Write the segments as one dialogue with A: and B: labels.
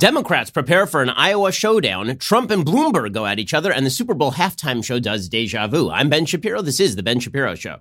A: Democrats prepare for an Iowa showdown. Trump and Bloomberg go at each other, and the Super Bowl halftime show does deja vu. I'm Ben Shapiro. This is The Ben Shapiro Show.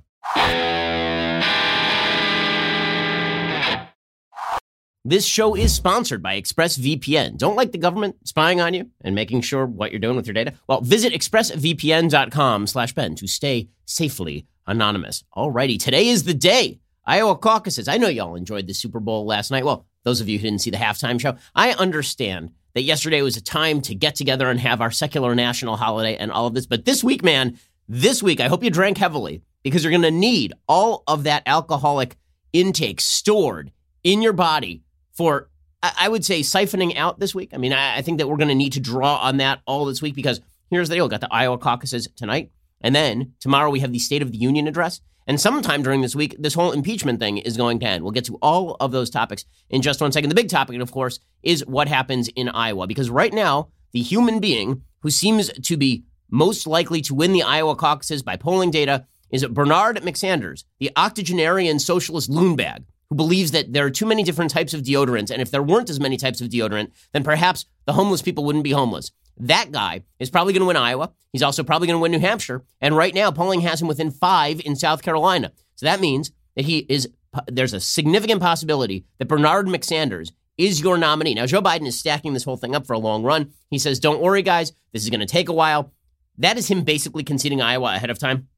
A: This show is sponsored by ExpressVPN. Don't like the government spying on you and making sure what you're doing with your data? Well, visit expressvpn.com slash Ben to stay safely anonymous. Alrighty, today is the day. Iowa caucuses. I know y'all enjoyed the Super Bowl last night. Well, those of you who didn't see the halftime show, I understand that yesterday was a time to get together and have our secular national holiday and all of this. But this week, man, this week, I hope you drank heavily because you're going to need all of that alcoholic intake stored in your body for, I would say, siphoning out this week. I mean, I think that we're going to need to draw on that all this week because here's the deal. Got the Iowa caucuses tonight. And then tomorrow we have the State of the Union address. And sometime during this week, this whole impeachment thing is going to end. We'll get to all of those topics in just one second. The big topic, of course, is what happens in Iowa. Because right now, the human being who seems to be most likely to win the Iowa caucuses by polling data is Bernard McSanders, the octogenarian socialist loonbag who believes that there are too many different types of deodorants. And if there weren't as many types of deodorant, then perhaps the homeless people wouldn't be homeless. That guy is probably going to win Iowa. He's also probably going to win New Hampshire. And right now, polling has him within five in South Carolina. So that means that he is, there's a significant possibility that Bernard McSanders is your nominee. Now, Joe Biden is stacking this whole thing up for a long run. He says, don't worry, guys, this is going to take a while. That is him basically conceding Iowa ahead of time.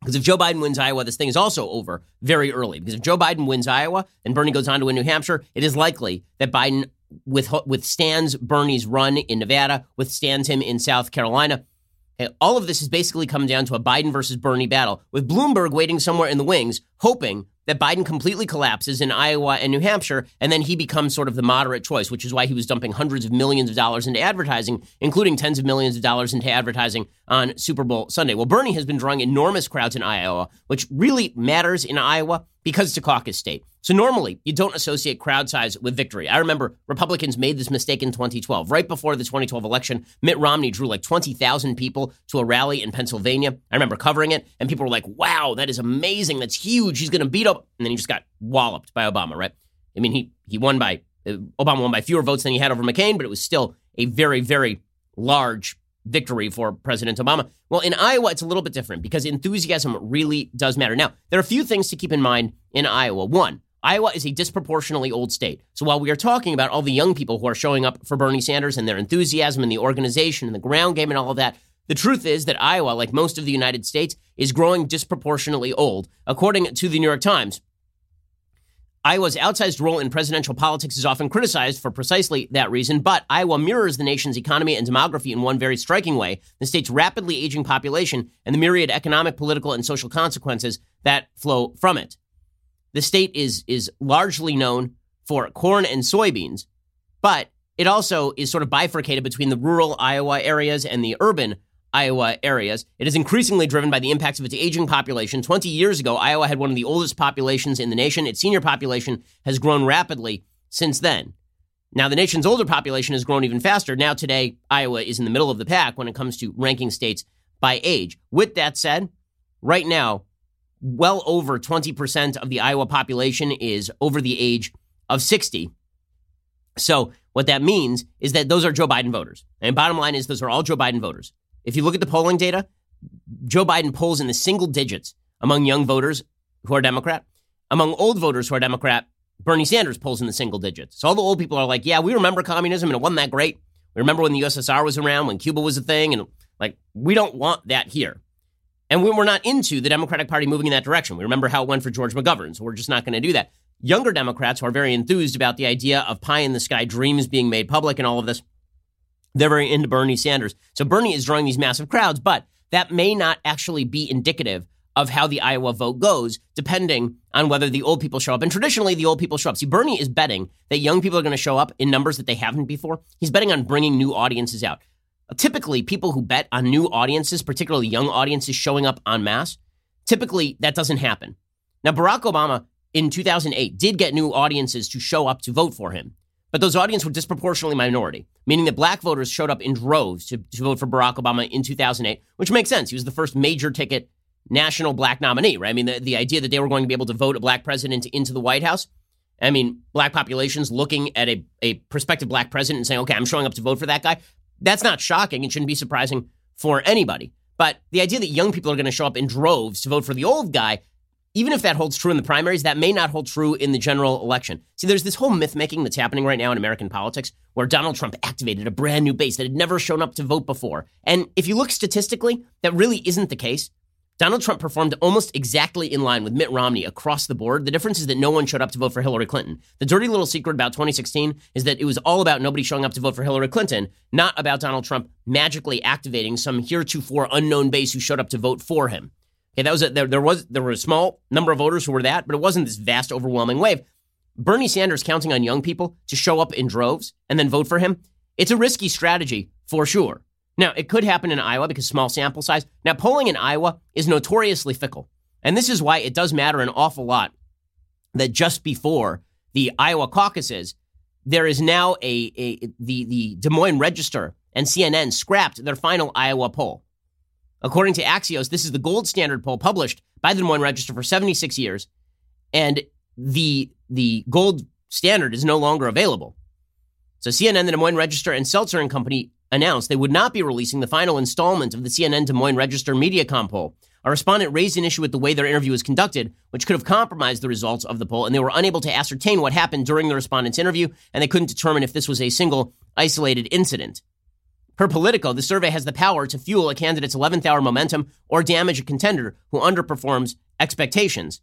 A: Because if Joe Biden wins Iowa, this thing is also over very early. Because if Joe Biden wins Iowa and Bernie goes on to win New Hampshire, it is likely that Biden with, withstands Bernie's run in Nevada, withstands him in South Carolina. All of this is basically come down to a Biden versus Bernie battle, with Bloomberg waiting somewhere in the wings, hoping that Biden completely collapses in Iowa and New Hampshire, and then he becomes sort of the moderate choice, which is why he was dumping hundreds of millions of dollars into advertising, including tens of millions of dollars into advertising on Super Bowl Sunday. Well, Bernie has been drawing enormous crowds in Iowa, which really matters in Iowa because it's a caucus state. So normally you don't associate crowd size with victory. I remember Republicans made this mistake in 2012. Right before the 2012 election, Mitt Romney drew like 20,000 people to a rally in Pennsylvania. I remember covering it and people were like, "Wow, that is amazing. That's huge. He's going to beat up." And then he just got walloped by Obama, right? I mean, he he won by uh, Obama won by fewer votes than he had over McCain, but it was still a very very large victory for President Obama. Well, in Iowa, it's a little bit different because enthusiasm really does matter. Now, there are a few things to keep in mind in Iowa. One, Iowa is a disproportionately old state. So while we are talking about all the young people who are showing up for Bernie Sanders and their enthusiasm and the organization and the ground game and all of that, the truth is that Iowa, like most of the United States, is growing disproportionately old. According to the New York Times, Iowa's outsized role in presidential politics is often criticized for precisely that reason, but Iowa mirrors the nation's economy and demography in one very striking way the state's rapidly aging population and the myriad economic, political, and social consequences that flow from it. The state is, is largely known for corn and soybeans, but it also is sort of bifurcated between the rural Iowa areas and the urban Iowa areas. It is increasingly driven by the impacts of its aging population. 20 years ago, Iowa had one of the oldest populations in the nation. Its senior population has grown rapidly since then. Now, the nation's older population has grown even faster. Now, today, Iowa is in the middle of the pack when it comes to ranking states by age. With that said, right now, well over 20% of the Iowa population is over the age of 60. So, what that means is that those are Joe Biden voters. And bottom line is, those are all Joe Biden voters. If you look at the polling data, Joe Biden polls in the single digits among young voters who are Democrat. Among old voters who are Democrat, Bernie Sanders polls in the single digits. So all the old people are like, yeah, we remember communism and it wasn't that great. We remember when the USSR was around, when Cuba was a thing, and like, we don't want that here. And when we're not into the Democratic Party moving in that direction. We remember how it went for George McGovern, so we're just not going to do that. Younger Democrats who are very enthused about the idea of pie in the sky dreams being made public and all of this they're very into Bernie Sanders. So Bernie is drawing these massive crowds, but that may not actually be indicative of how the Iowa vote goes, depending on whether the old people show up. And traditionally, the old people show up. See, Bernie is betting that young people are going to show up in numbers that they haven't before. He's betting on bringing new audiences out. Typically, people who bet on new audiences, particularly young audiences showing up en masse, typically that doesn't happen. Now, Barack Obama in 2008 did get new audiences to show up to vote for him, but those audiences were disproportionately minority, meaning that black voters showed up in droves to, to vote for Barack Obama in 2008, which makes sense. He was the first major ticket national black nominee, right? I mean, the, the idea that they were going to be able to vote a black president into the White House. I mean, black populations looking at a, a prospective black president and saying, okay, I'm showing up to vote for that guy. That's not shocking. It shouldn't be surprising for anybody. But the idea that young people are going to show up in droves to vote for the old guy, even if that holds true in the primaries, that may not hold true in the general election. See, there's this whole myth making that's happening right now in American politics where Donald Trump activated a brand new base that had never shown up to vote before. And if you look statistically, that really isn't the case. Donald Trump performed almost exactly in line with Mitt Romney across the board. The difference is that no one showed up to vote for Hillary Clinton. The dirty little secret about 2016 is that it was all about nobody showing up to vote for Hillary Clinton, not about Donald Trump magically activating some heretofore unknown base who showed up to vote for him. Okay, that was a, there, there was there were a small number of voters who were that, but it wasn't this vast overwhelming wave. Bernie Sanders counting on young people to show up in droves and then vote for him. It's a risky strategy for sure. Now, it could happen in Iowa because small sample size. Now, polling in Iowa is notoriously fickle. And this is why it does matter an awful lot that just before the Iowa caucuses, there is now a, a the, the Des Moines Register and CNN scrapped their final Iowa poll. According to Axios, this is the gold standard poll published by the Des Moines Register for 76 years, and the the gold standard is no longer available. So CNN, the Des Moines Register, and Selzer and Company announced they would not be releasing the final installment of the CNN Des Moines Register Mediacom poll. A respondent raised an issue with the way their interview was conducted, which could have compromised the results of the poll, and they were unable to ascertain what happened during the respondent's interview, and they couldn't determine if this was a single, isolated incident. Per Politico, the survey has the power to fuel a candidate's 11th hour momentum or damage a contender who underperforms expectations.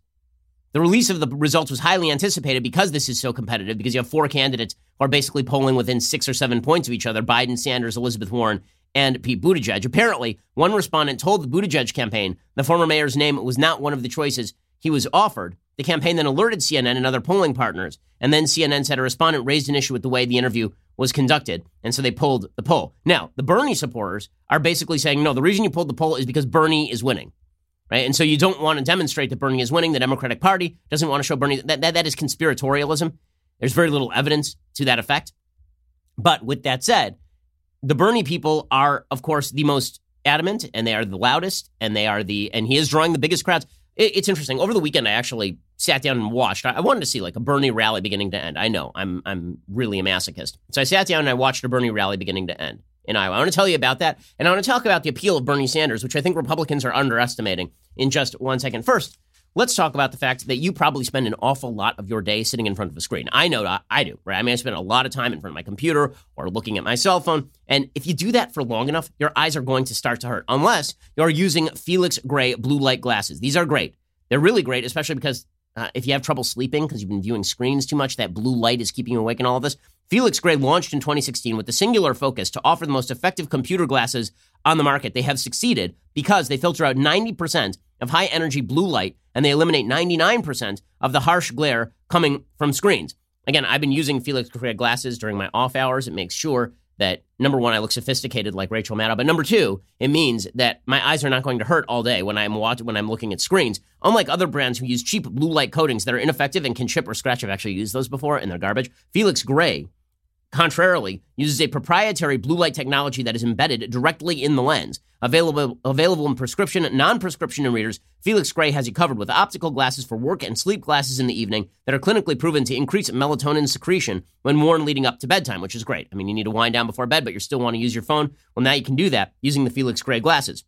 A: The release of the results was highly anticipated because this is so competitive, because you have four candidates who are basically polling within six or seven points of each other Biden, Sanders, Elizabeth Warren, and Pete Buttigieg. Apparently, one respondent told the Buttigieg campaign the former mayor's name was not one of the choices he was offered. The campaign then alerted CNN and other polling partners, and then CNN said a respondent raised an issue with the way the interview was conducted, and so they pulled the poll. Now, the Bernie supporters are basically saying, no, the reason you pulled the poll is because Bernie is winning right? And so you don't want to demonstrate that Bernie is winning. The Democratic Party doesn't want to show Bernie that that, that is conspiratorialism. There's very little evidence to that effect. But with that said, the Bernie people are, of course, the most adamant, and they are the loudest, and they are the, and he is drawing the biggest crowds. It, it's interesting. Over the weekend, I actually sat down and watched. I, I wanted to see like a Bernie rally beginning to end. I know I'm I'm really a masochist, so I sat down and I watched a Bernie rally beginning to end in Iowa. I want to tell you about that. And I want to talk about the appeal of Bernie Sanders, which I think Republicans are underestimating in just one second. First, let's talk about the fact that you probably spend an awful lot of your day sitting in front of a screen. I know I do, right? I mean, I spend a lot of time in front of my computer or looking at my cell phone. And if you do that for long enough, your eyes are going to start to hurt unless you're using Felix Gray blue light glasses. These are great. They're really great, especially because uh, if you have trouble sleeping because you've been viewing screens too much, that blue light is keeping you awake and all of this. Felix Gray launched in 2016 with the singular focus to offer the most effective computer glasses on the market. They have succeeded because they filter out 90% of high energy blue light and they eliminate 99% of the harsh glare coming from screens. Again, I've been using Felix Gray glasses during my off hours. It makes sure that number one, I look sophisticated like Rachel Maddow, but number two, it means that my eyes are not going to hurt all day when I'm watching when I'm looking at screens. Unlike other brands who use cheap blue light coatings that are ineffective and can chip or scratch, I've actually used those before and they're garbage. Felix Gray contrarily, uses a proprietary blue light technology that is embedded directly in the lens. Available, available in prescription, non prescription and readers, Felix Gray has you covered with optical glasses for work and sleep glasses in the evening that are clinically proven to increase melatonin secretion when worn leading up to bedtime, which is great. I mean, you need to wind down before bed, but you still want to use your phone. Well, now you can do that using the Felix Gray glasses.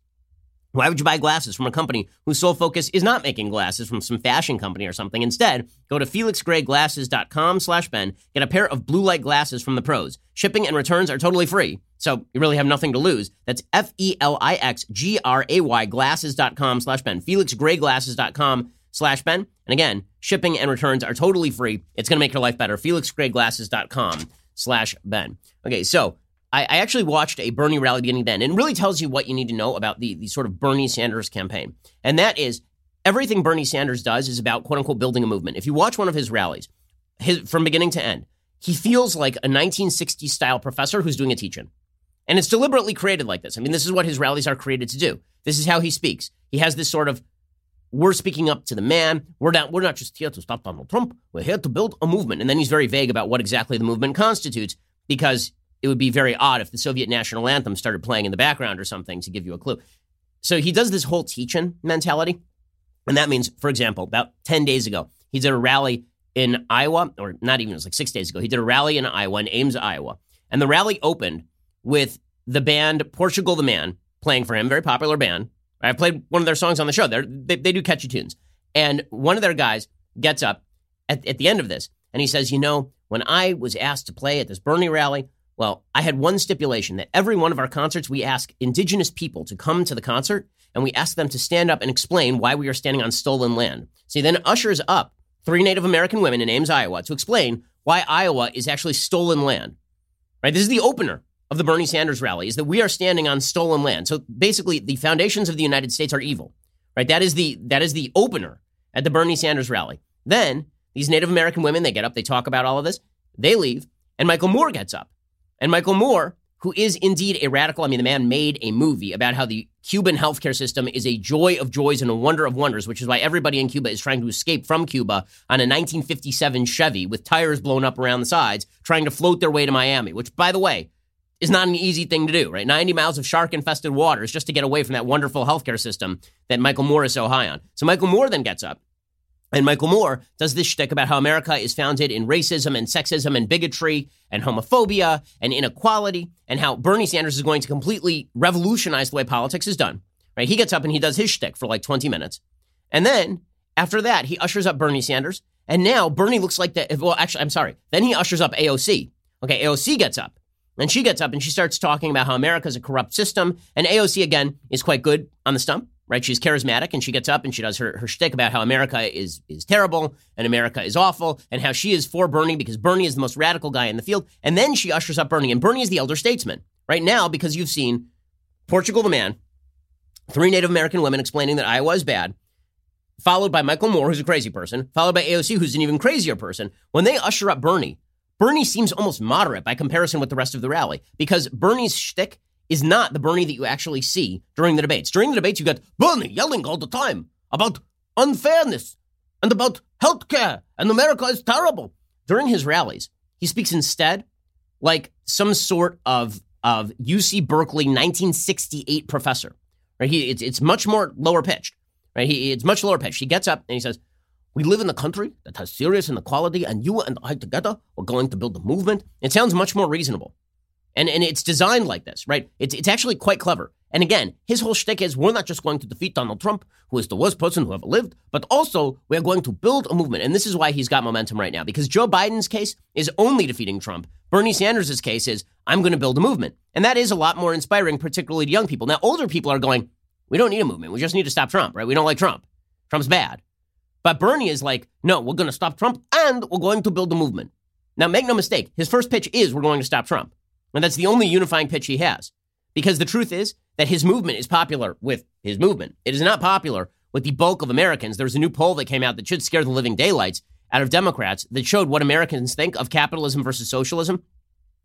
A: Why would you buy glasses from a company whose sole focus is not making glasses from some fashion company or something? Instead, go to felixgrayglasses.com slash Ben, get a pair of blue light glasses from the pros. Shipping and returns are totally free, so you really have nothing to lose. That's F-E-L-I-X-G-R-A-Y glasses.com slash Ben, felixgrayglasses.com slash Ben. And again, shipping and returns are totally free. It's going to make your life better. felixgrayglasses.com slash Ben. Okay, so I, I actually watched a Bernie rally beginning then, and it really tells you what you need to know about the, the sort of Bernie Sanders campaign. And that is everything Bernie Sanders does is about quote unquote building a movement. If you watch one of his rallies, his, from beginning to end, he feels like a 1960s style professor who's doing a teaching. And it's deliberately created like this. I mean, this is what his rallies are created to do. This is how he speaks. He has this sort of we're speaking up to the man. We're not we're not just here to stop Donald Trump. We're here to build a movement. And then he's very vague about what exactly the movement constitutes because it would be very odd if the Soviet national anthem started playing in the background or something to give you a clue. So he does this whole teaching mentality. And that means, for example, about 10 days ago, he did a rally in Iowa, or not even, it was like six days ago. He did a rally in Iowa, in Ames, Iowa. And the rally opened with the band Portugal the Man playing for him, very popular band. I've played one of their songs on the show. They're, they they do catchy tunes. And one of their guys gets up at, at the end of this and he says, You know, when I was asked to play at this Bernie rally, well, I had one stipulation that every one of our concerts, we ask indigenous people to come to the concert and we ask them to stand up and explain why we are standing on stolen land. So he then ushers up three Native American women in Ames, Iowa to explain why Iowa is actually stolen land. Right? This is the opener of the Bernie Sanders rally is that we are standing on stolen land. So basically the foundations of the United States are evil. Right? That is the that is the opener at the Bernie Sanders rally. Then these Native American women, they get up, they talk about all of this, they leave, and Michael Moore gets up and Michael Moore, who is indeed a radical, I mean, the man made a movie about how the Cuban healthcare system is a joy of joys and a wonder of wonders, which is why everybody in Cuba is trying to escape from Cuba on a 1957 Chevy with tires blown up around the sides, trying to float their way to Miami, which, by the way, is not an easy thing to do, right? 90 miles of shark infested waters just to get away from that wonderful healthcare system that Michael Moore is so high on. So Michael Moore then gets up and Michael Moore does this shtick about how America is founded in racism and sexism and bigotry and homophobia and inequality, and how Bernie Sanders is going to completely revolutionize the way politics is done. Right? He gets up and he does his shtick for like 20 minutes. And then after that, he ushers up Bernie Sanders. And now Bernie looks like that. well, actually, I'm sorry. Then he ushers up AOC. Okay, AOC gets up. And she gets up and she starts talking about how America is a corrupt system. And AOC, again, is quite good on the stump right? She's charismatic and she gets up and she does her, her shtick about how America is is terrible and America is awful and how she is for Bernie because Bernie is the most radical guy in the field. And then she ushers up Bernie and Bernie is the elder statesman right now because you've seen Portugal the man, three Native American women explaining that Iowa is bad, followed by Michael Moore, who's a crazy person, followed by AOC, who's an even crazier person. When they usher up Bernie, Bernie seems almost moderate by comparison with the rest of the rally because Bernie's shtick is not the Bernie that you actually see during the debates. During the debates, you got Bernie yelling all the time about unfairness and about healthcare and America is terrible. During his rallies, he speaks instead like some sort of of UC Berkeley 1968 professor. Right? He it's it's much more lower pitched. Right? He it's much lower pitched. He gets up and he says, "We live in a country that has serious inequality, and you and I together are going to build a movement." It sounds much more reasonable. And, and it's designed like this, right? It's, it's actually quite clever. And again, his whole shtick is we're not just going to defeat Donald Trump, who is the worst person who ever lived, but also we're going to build a movement. And this is why he's got momentum right now, because Joe Biden's case is only defeating Trump. Bernie Sanders' case is I'm going to build a movement. And that is a lot more inspiring, particularly to young people. Now, older people are going, we don't need a movement. We just need to stop Trump, right? We don't like Trump. Trump's bad. But Bernie is like, no, we're going to stop Trump and we're going to build a movement. Now, make no mistake, his first pitch is we're going to stop Trump. And that's the only unifying pitch he has. Because the truth is that his movement is popular with his movement. It is not popular with the bulk of Americans. There's a new poll that came out that should scare the living daylights out of Democrats that showed what Americans think of capitalism versus socialism.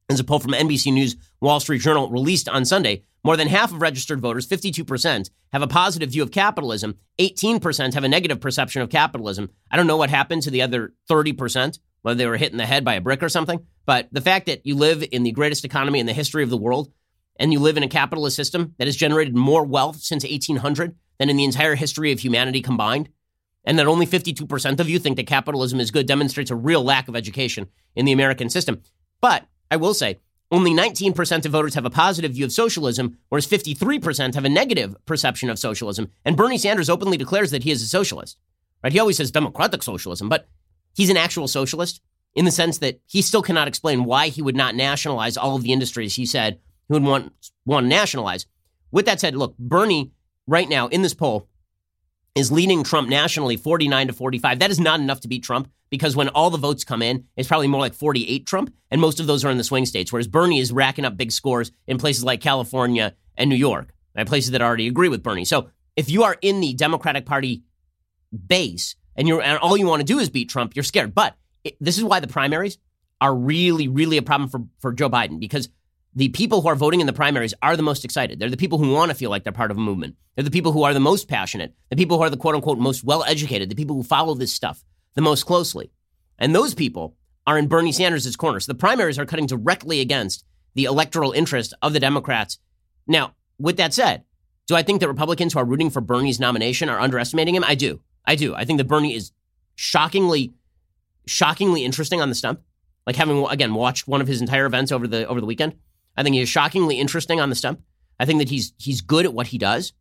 A: There's a poll from NBC News Wall Street Journal released on Sunday. More than half of registered voters, 52%, have a positive view of capitalism. 18% have a negative perception of capitalism. I don't know what happened to the other 30% whether they were hit in the head by a brick or something. But the fact that you live in the greatest economy in the history of the world and you live in a capitalist system that has generated more wealth since 1800 than in the entire history of humanity combined, and that only 52% of you think that capitalism is good demonstrates a real lack of education in the American system. But I will say, only 19% of voters have a positive view of socialism, whereas 53% have a negative perception of socialism. And Bernie Sanders openly declares that he is a socialist. Right? He always says democratic socialism, but He's an actual socialist in the sense that he still cannot explain why he would not nationalize all of the industries he said he would want, want to nationalize. With that said, look, Bernie right now in this poll is leading Trump nationally 49 to 45. That is not enough to beat Trump because when all the votes come in, it's probably more like 48 Trump, and most of those are in the swing states, whereas Bernie is racking up big scores in places like California and New York, places that already agree with Bernie. So if you are in the Democratic Party base and you're and all you want to do is beat Trump, you're scared. But it, this is why the primaries are really, really a problem for, for Joe Biden because the people who are voting in the primaries are the most excited. They're the people who want to feel like they're part of a movement. They're the people who are the most passionate, the people who are the quote unquote most well educated, the people who follow this stuff the most closely. And those people are in Bernie Sanders' corner. So the primaries are cutting directly against the electoral interest of the Democrats. Now, with that said, do I think that Republicans who are rooting for Bernie's nomination are underestimating him? I do. I do. I think that Bernie is shockingly, shockingly interesting on the stump. Like having again watched one of his entire events over the over the weekend, I think he is shockingly interesting on the stump. I think that he's he's good at what he does,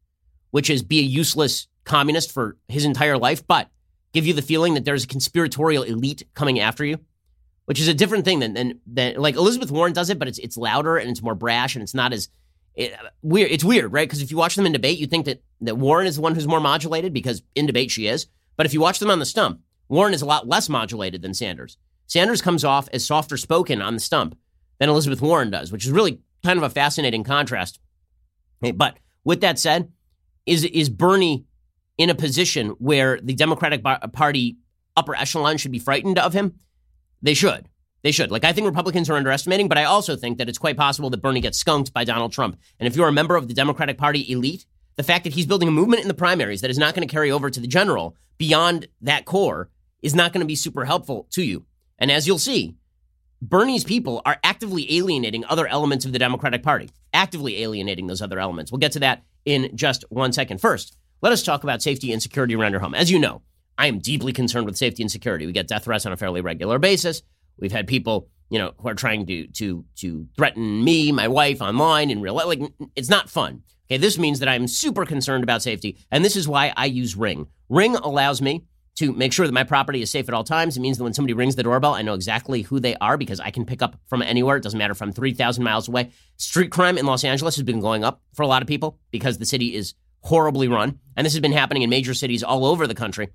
A: which is be a useless communist for his entire life, but give you the feeling that there's a conspiratorial elite coming after you, which is a different thing than than, than like Elizabeth Warren does it, but it's it's louder and it's more brash and it's not as it, weird. It's weird, right? Because if you watch them in debate, you think that that Warren is the one who's more modulated because in debate she is. But if you watch them on the stump, Warren is a lot less modulated than Sanders. Sanders comes off as softer spoken on the stump than Elizabeth Warren does, which is really kind of a fascinating contrast. Eh, but with that said, is is Bernie in a position where the Democratic Party upper echelon should be frightened of him? They should. They should. Like, I think Republicans are underestimating, but I also think that it's quite possible that Bernie gets skunked by Donald Trump. And if you're a member of the Democratic Party elite, the fact that he's building a movement in the primaries that is not going to carry over to the general beyond that core is not going to be super helpful to you. And as you'll see, Bernie's people are actively alienating other elements of the Democratic Party, actively alienating those other elements. We'll get to that in just one second. First, let us talk about safety and security around your home. As you know, I am deeply concerned with safety and security. We get death threats on a fairly regular basis. We've had people, you know, who are trying to to to threaten me, my wife online in real life. Like it's not fun. Okay, this means that I'm super concerned about safety, and this is why I use Ring. Ring allows me to make sure that my property is safe at all times. It means that when somebody rings the doorbell, I know exactly who they are because I can pick up from anywhere. It doesn't matter if I'm 3,000 miles away. Street crime in Los Angeles has been going up for a lot of people because the city is horribly run. And this has been happening in major cities all over the country.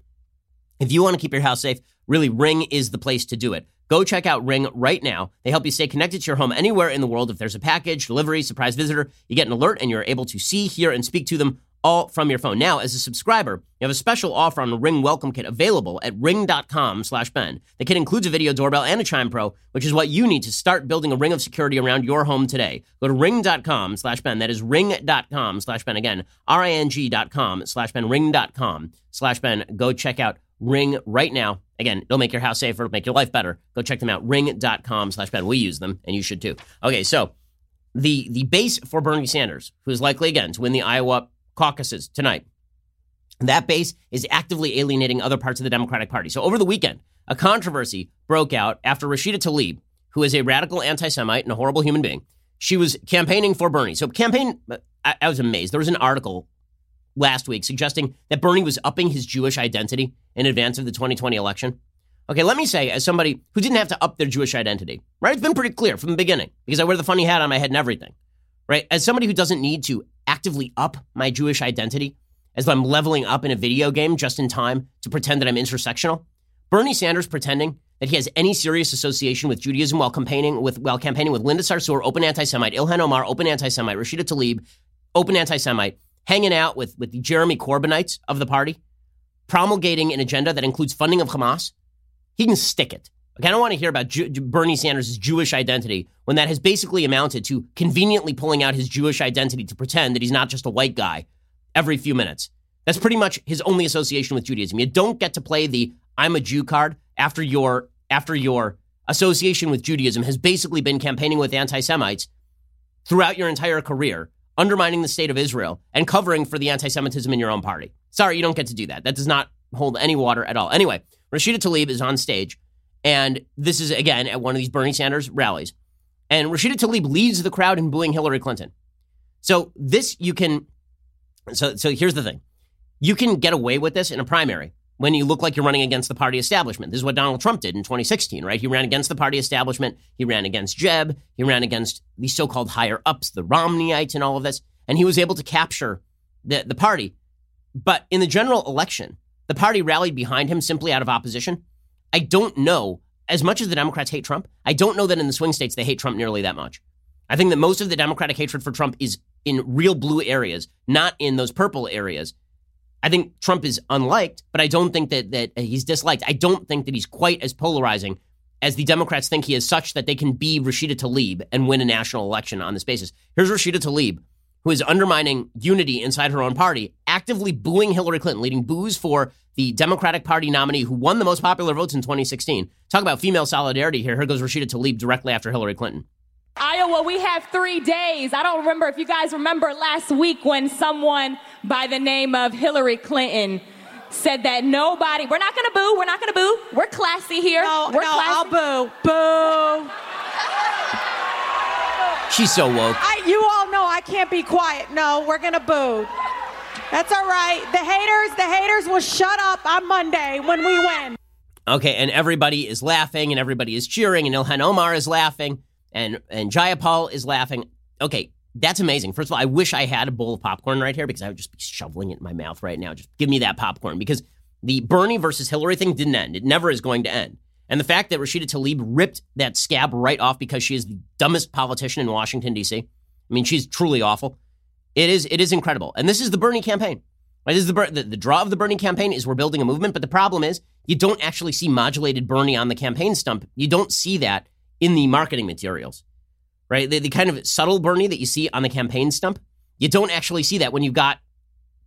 A: If you want to keep your house safe, really, Ring is the place to do it. Go check out Ring right now. They help you stay connected to your home anywhere in the world. If there's a package, delivery, surprise visitor, you get an alert and you're able to see, hear, and speak to them all from your phone. Now, as a subscriber, you have a special offer on the Ring Welcome Kit available at ring.com slash Ben. The kit includes a video doorbell and a Chime Pro, which is what you need to start building a ring of security around your home today. Go to ring.com slash Ben. That is ring.com slash Ben. Again, R-I-N-G.com slash Ben. Ring.com slash Ben. Go check out Ring right now. Again, it'll make your house safer, it'll make your life better. Go check them out. Ring.com slash Ben. We use them, and you should too. Okay, so the the base for Bernie Sanders, who is likely again to win the Iowa caucuses tonight. That base is actively alienating other parts of the Democratic Party. So over the weekend, a controversy broke out after Rashida Tlaib, who is a radical anti Semite and a horrible human being, she was campaigning for Bernie. So, campaign, I, I was amazed. There was an article last week suggesting that Bernie was upping his Jewish identity in advance of the 2020 election. Okay, let me say, as somebody who didn't have to up their Jewish identity, right? It's been pretty clear from the beginning because I wear the funny hat on my head and everything, right? As somebody who doesn't need to actively up my Jewish identity as I'm leveling up in a video game just in time to pretend that I'm intersectional. Bernie Sanders pretending that he has any serious association with Judaism while campaigning with while campaigning with Linda Sarsour, open anti-Semite, Ilhan Omar, open anti-Semite, Rashida Tlaib, open anti-Semite, hanging out with with the Jeremy Corbynites of the party, promulgating an agenda that includes funding of Hamas. He can stick it. Like, I don't want to hear about Ju- Bernie Sanders' Jewish identity when that has basically amounted to conveniently pulling out his Jewish identity to pretend that he's not just a white guy every few minutes. That's pretty much his only association with Judaism. You don't get to play the I'm a Jew card after your after your association with Judaism has basically been campaigning with anti-Semites throughout your entire career, undermining the state of Israel and covering for the anti-Semitism in your own party. Sorry, you don't get to do that. That does not hold any water at all. Anyway, Rashida Tlaib is on stage and this is, again, at one of these Bernie Sanders rallies. And Rashida Tlaib leads the crowd in booing Hillary Clinton. So this you can, so, so here's the thing. You can get away with this in a primary when you look like you're running against the party establishment. This is what Donald Trump did in 2016, right? He ran against the party establishment. He ran against Jeb. He ran against the so-called higher ups, the Romneyites and all of this. And he was able to capture the, the party. But in the general election, the party rallied behind him simply out of opposition. I don't know, as much as the Democrats hate Trump, I don't know that in the swing states they hate Trump nearly that much. I think that most of the Democratic hatred for Trump is in real blue areas, not in those purple areas. I think Trump is unliked, but I don't think that that uh, he's disliked. I don't think that he's quite as polarizing as the Democrats think he is, such that they can be Rashida Tlaib and win a national election on this basis. Here's Rashida Tlaib, who is undermining unity inside her own party, actively booing Hillary Clinton, leading boos for the Democratic Party nominee who won the most popular votes in 2016. Talk about female solidarity here. Here goes Rashida Tlaib directly after Hillary Clinton.
B: Iowa, we have three days. I don't remember if you guys remember last week when someone by the name of Hillary Clinton said that nobody, we're not going to boo, we're not going to boo. We're classy here.
C: No,
B: we're
C: no,
B: classy.
C: I'll boo. Boo.
A: She's so woke.
C: I, you all know I can't be quiet. No, we're going to boo. That's all right. The haters, the haters will shut up on Monday when we win.
A: Okay, and everybody is laughing and everybody is cheering and Ilhan Omar is laughing and and Jayapal is laughing. Okay, that's amazing. First of all, I wish I had a bowl of popcorn right here because I would just be shoveling it in my mouth right now. Just give me that popcorn because the Bernie versus Hillary thing didn't end. It never is going to end. And the fact that Rashida Tlaib ripped that scab right off because she is the dumbest politician in Washington D.C. I mean, she's truly awful. It is it is incredible. And this is the Bernie campaign. Right? This is the, the the draw of the Bernie campaign is we're building a movement, but the problem is you don't actually see modulated Bernie on the campaign stump. You don't see that in the marketing materials, right? The, the kind of subtle Bernie that you see on the campaign stump, you don't actually see that when you've got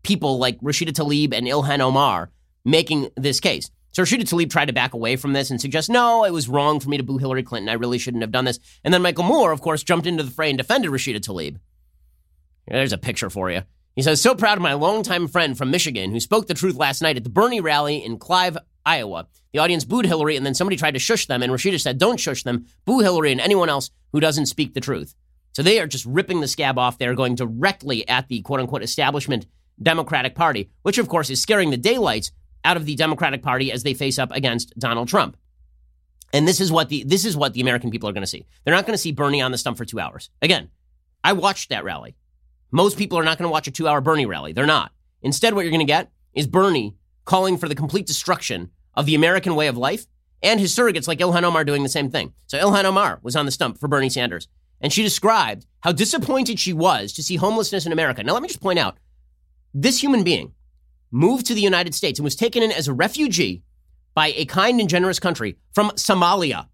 A: people like Rashida Tlaib and Ilhan Omar making this case. So Rashida Tlaib tried to back away from this and suggest, no, it was wrong for me to boo Hillary Clinton. I really shouldn't have done this. And then Michael Moore, of course, jumped into the fray and defended Rashida Tlaib. There's a picture for you. He says, so proud of my longtime friend from Michigan who spoke the truth last night at the Bernie rally in Clive, Iowa. The audience booed Hillary, and then somebody tried to shush them, and Rashida said, Don't shush them. Boo Hillary and anyone else who doesn't speak the truth. So they are just ripping the scab off. They're going directly at the quote unquote establishment Democratic Party, which of course is scaring the daylights out of the Democratic Party as they face up against Donald Trump. And this is what the this is what the American people are going to see. They're not going to see Bernie on the stump for two hours. Again, I watched that rally. Most people are not going to watch a two hour Bernie rally. They're not. Instead, what you're going to get is Bernie calling for the complete destruction of the American way of life and his surrogates like Ilhan Omar doing the same thing. So Ilhan Omar was on the stump for Bernie Sanders, and she described how disappointed she was to see homelessness in America. Now, let me just point out this human being moved to the United States and was taken in as a refugee by a kind and generous country from Somalia.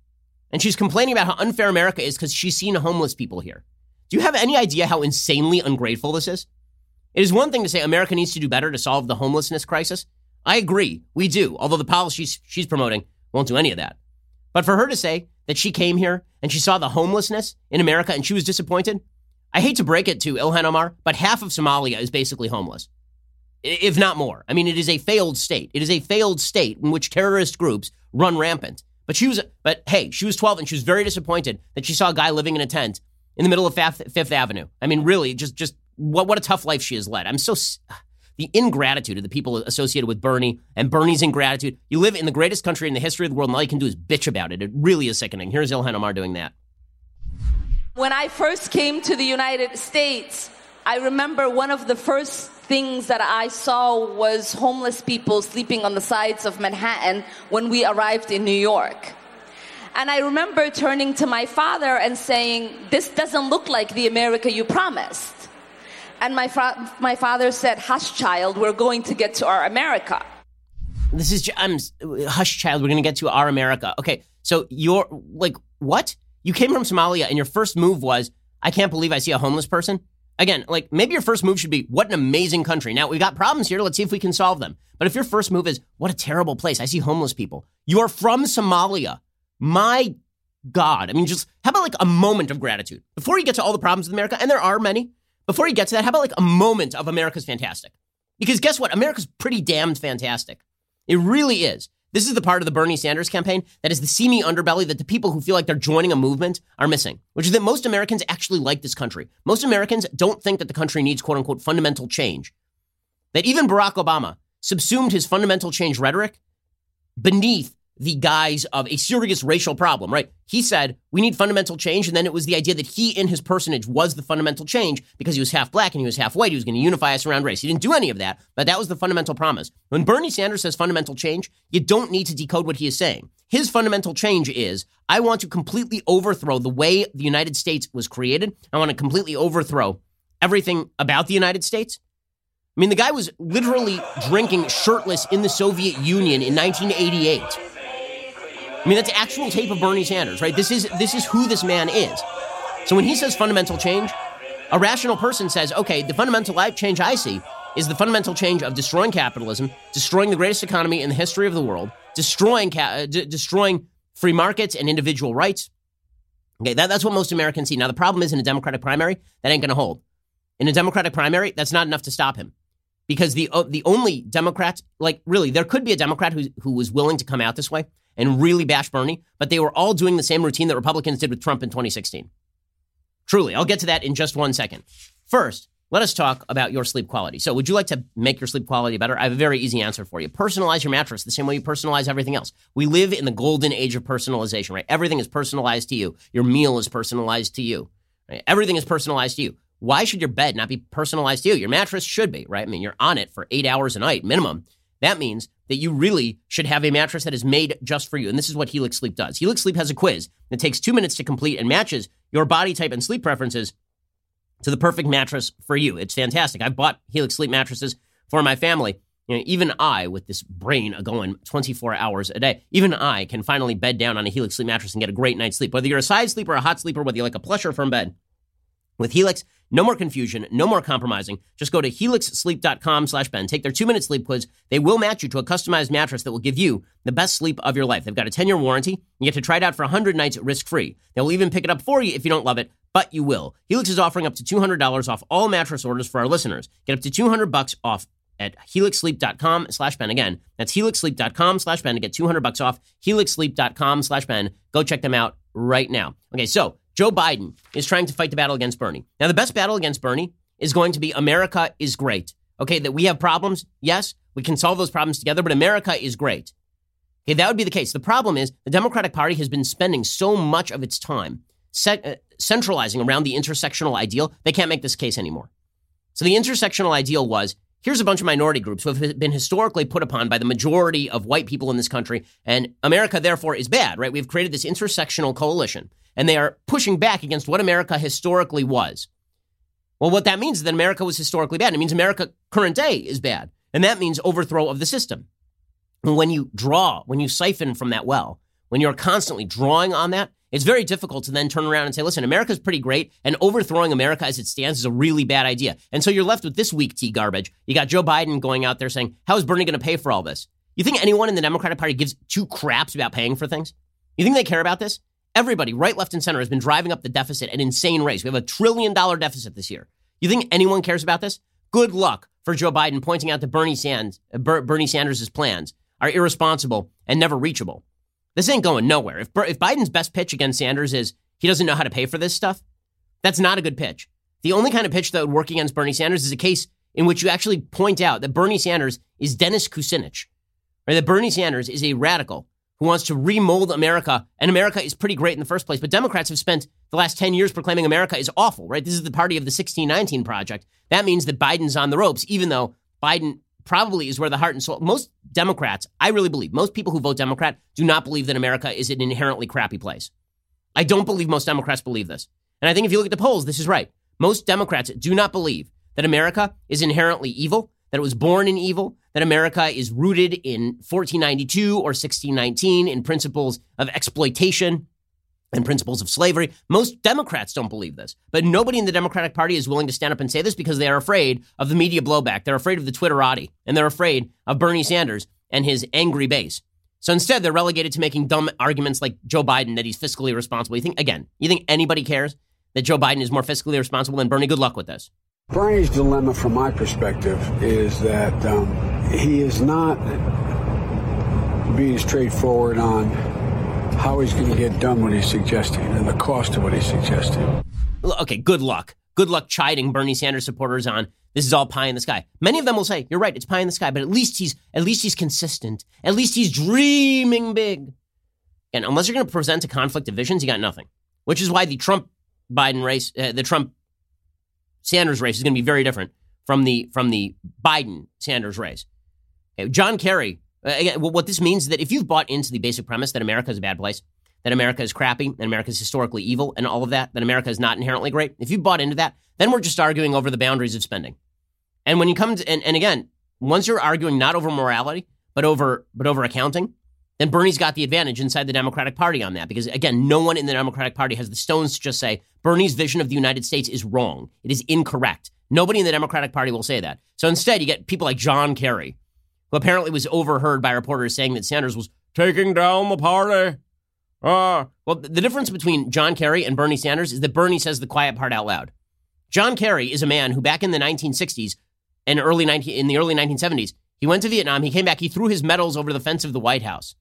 A: And she's complaining about how unfair America is because she's seen homeless people here. Do you have any idea how insanely ungrateful this is? It is one thing to say America needs to do better to solve the homelessness crisis. I agree, we do, although the policies she's promoting won't do any of that. But for her to say that she came here and she saw the homelessness in America and she was disappointed, I hate to break it to Ilhan Omar, but half of Somalia is basically homeless, if not more. I mean, it is a failed state. It is a failed state in which terrorist groups run rampant. But she was, but hey, she was 12 and she was very disappointed that she saw a guy living in a tent in the middle of Fifth Avenue. I mean, really, just, just what, what a tough life she has led. I'm so the ingratitude of the people associated with Bernie and Bernie's ingratitude. You live in the greatest country in the history of the world, and all you can do is bitch about it. It really is sickening. Here's Ilhan Omar doing that.
D: When I first came to the United States, I remember one of the first things that I saw was homeless people sleeping on the sides of Manhattan when we arrived in New York. And I remember turning to my father and saying, This doesn't look like the America you promised. And my, fa- my father said, Hush, child, we're going to get to our America.
A: This is, I'm, hush, child, we're going to get to our America. Okay, so you're like, what? You came from Somalia and your first move was, I can't believe I see a homeless person. Again, like maybe your first move should be, what an amazing country. Now we've got problems here. Let's see if we can solve them. But if your first move is, what a terrible place. I see homeless people. You're from Somalia. My God. I mean, just how about like a moment of gratitude before you get to all the problems with America? And there are many. Before you get to that, how about like a moment of America's fantastic? Because guess what? America's pretty damned fantastic. It really is. This is the part of the Bernie Sanders campaign that is the seamy underbelly that the people who feel like they're joining a movement are missing, which is that most Americans actually like this country. Most Americans don't think that the country needs quote unquote fundamental change. That even Barack Obama subsumed his fundamental change rhetoric beneath the guise of a serious racial problem, right? He said, we need fundamental change. And then it was the idea that he in his personage was the fundamental change because he was half black and he was half white. He was going to unify us around race. He didn't do any of that, but that was the fundamental promise. When Bernie Sanders says fundamental change, you don't need to decode what he is saying. His fundamental change is I want to completely overthrow the way the United States was created. I want to completely overthrow everything about the United States. I mean, the guy was literally drinking shirtless in the Soviet Union in 1988. I mean, that's actual tape of Bernie Sanders, right? This is this is who this man is. So when he says fundamental change, a rational person says, okay, the fundamental change I see is the fundamental change of destroying capitalism, destroying the greatest economy in the history of the world, destroying ca- uh, d- destroying free markets and individual rights. Okay, that, that's what most Americans see. Now the problem is in a Democratic primary, that ain't going to hold. In a Democratic primary, that's not enough to stop him because the uh, the only Democrat, like really, there could be a Democrat who who was willing to come out this way and really bash Bernie, but they were all doing the same routine that Republicans did with Trump in 2016. Truly, I'll get to that in just one second. First, let us talk about your sleep quality. So, would you like to make your sleep quality better? I have a very easy answer for you. Personalize your mattress the same way you personalize everything else. We live in the golden age of personalization, right? Everything is personalized to you. Your meal is personalized to you. Right? Everything is personalized to you. Why should your bed not be personalized to you? Your mattress should be, right? I mean, you're on it for eight hours a night minimum. That means that you really should have a mattress that is made just for you. And this is what Helix Sleep does. Helix Sleep has a quiz that takes two minutes to complete and matches your body type and sleep preferences to the perfect mattress for you. It's fantastic. I've bought Helix Sleep mattresses for my family. You know, even I, with this brain going 24 hours a day, even I can finally bed down on a Helix Sleep mattress and get a great night's sleep. Whether you're a side sleeper, a hot sleeper, whether you like a plush or firm bed, with Helix, no more confusion, no more compromising. Just go to helixsleep.com slash Ben. Take their two-minute sleep quiz. They will match you to a customized mattress that will give you the best sleep of your life. They've got a 10-year warranty. You get to try it out for 100 nights risk-free. They will even pick it up for you if you don't love it, but you will. Helix is offering up to $200 off all mattress orders for our listeners. Get up to 200 bucks off at helixsleep.com slash Ben. Again, that's helixsleep.com slash Ben to get 200 bucks off. helixsleep.com slash Ben. Go check them out right now. Okay, so Joe Biden is trying to fight the battle against Bernie. Now, the best battle against Bernie is going to be America is great. Okay, that we have problems. Yes, we can solve those problems together, but America is great. Okay, that would be the case. The problem is the Democratic Party has been spending so much of its time set, uh, centralizing around the intersectional ideal, they can't make this case anymore. So the intersectional ideal was here's a bunch of minority groups who have been historically put upon by the majority of white people in this country, and America, therefore, is bad, right? We've created this intersectional coalition and they are pushing back against what America historically was. Well, what that means is that America was historically bad. It means America current day is bad. And that means overthrow of the system. When you draw, when you siphon from that well, when you're constantly drawing on that, it's very difficult to then turn around and say, listen, America's pretty great, and overthrowing America as it stands is a really bad idea. And so you're left with this weak tea garbage. You got Joe Biden going out there saying, how is Bernie going to pay for all this? You think anyone in the Democratic Party gives two craps about paying for things? You think they care about this? Everybody, right, left, and center, has been driving up the deficit at insane rates. We have a trillion dollar deficit this year. You think anyone cares about this? Good luck for Joe Biden pointing out that Bernie Sanders, Bernie Sanders' plans are irresponsible and never reachable. This ain't going nowhere. If, if Biden's best pitch against Sanders is he doesn't know how to pay for this stuff, that's not a good pitch. The only kind of pitch that would work against Bernie Sanders is a case in which you actually point out that Bernie Sanders is Dennis Kucinich, or that Bernie Sanders is a radical who wants to remold America. And America is pretty great in the first place. But Democrats have spent the last 10 years proclaiming America is awful, right? This is the party of the 1619 project. That means that Biden's on the ropes, even though Biden probably is where the heart and soul. Most Democrats, I really believe, most people who vote Democrat do not believe that America is an inherently crappy place. I don't believe most Democrats believe this. And I think if you look at the polls, this is right. Most Democrats do not believe that America is inherently evil, that it was born in evil, that America is rooted in 1492 or 1619 in principles of exploitation and principles of slavery. Most Democrats don't believe this, but nobody in the Democratic Party is willing to stand up and say this because they are afraid of the media blowback. They're afraid of the Twitterati, and they're afraid of Bernie Sanders and his angry base. So instead, they're relegated to making dumb arguments like Joe Biden that he's fiscally responsible. You think, again, you think anybody cares that Joe Biden is more fiscally responsible than Bernie? Good luck with this.
E: Bernie's dilemma, from my perspective, is that um, he is not being straightforward on how he's going to get done what he's suggesting and the cost of what he's suggesting.
A: Okay, good luck. Good luck chiding Bernie Sanders supporters on this is all pie in the sky. Many of them will say, "You're right, it's pie in the sky," but at least he's at least he's consistent. At least he's dreaming big. And unless you're going to present a conflict of visions, you got nothing. Which is why the Trump Biden race, uh, the Trump Sanders race is going to be very different from the from the Biden Sanders race. John Kerry. Uh, again, what this means is that if you've bought into the basic premise that America is a bad place, that America is crappy, and America is historically evil, and all of that, that America is not inherently great, if you bought into that, then we're just arguing over the boundaries of spending. And when you come to, and, and again, once you're arguing not over morality, but over, but over accounting, then Bernie's got the advantage inside the Democratic Party on that. Because again, no one in the Democratic Party has the stones to just say Bernie's vision of the United States is wrong. It is incorrect. Nobody in the Democratic Party will say that. So instead, you get people like John Kerry, who apparently was overheard by reporters saying that Sanders was taking down the party. Uh, well, the difference between John Kerry and Bernie Sanders is that Bernie says the quiet part out loud. John Kerry is a man who back in the 1960s and early 19, in the early 1970s, he went to Vietnam, he came back, he threw his medals over the fence of the White House.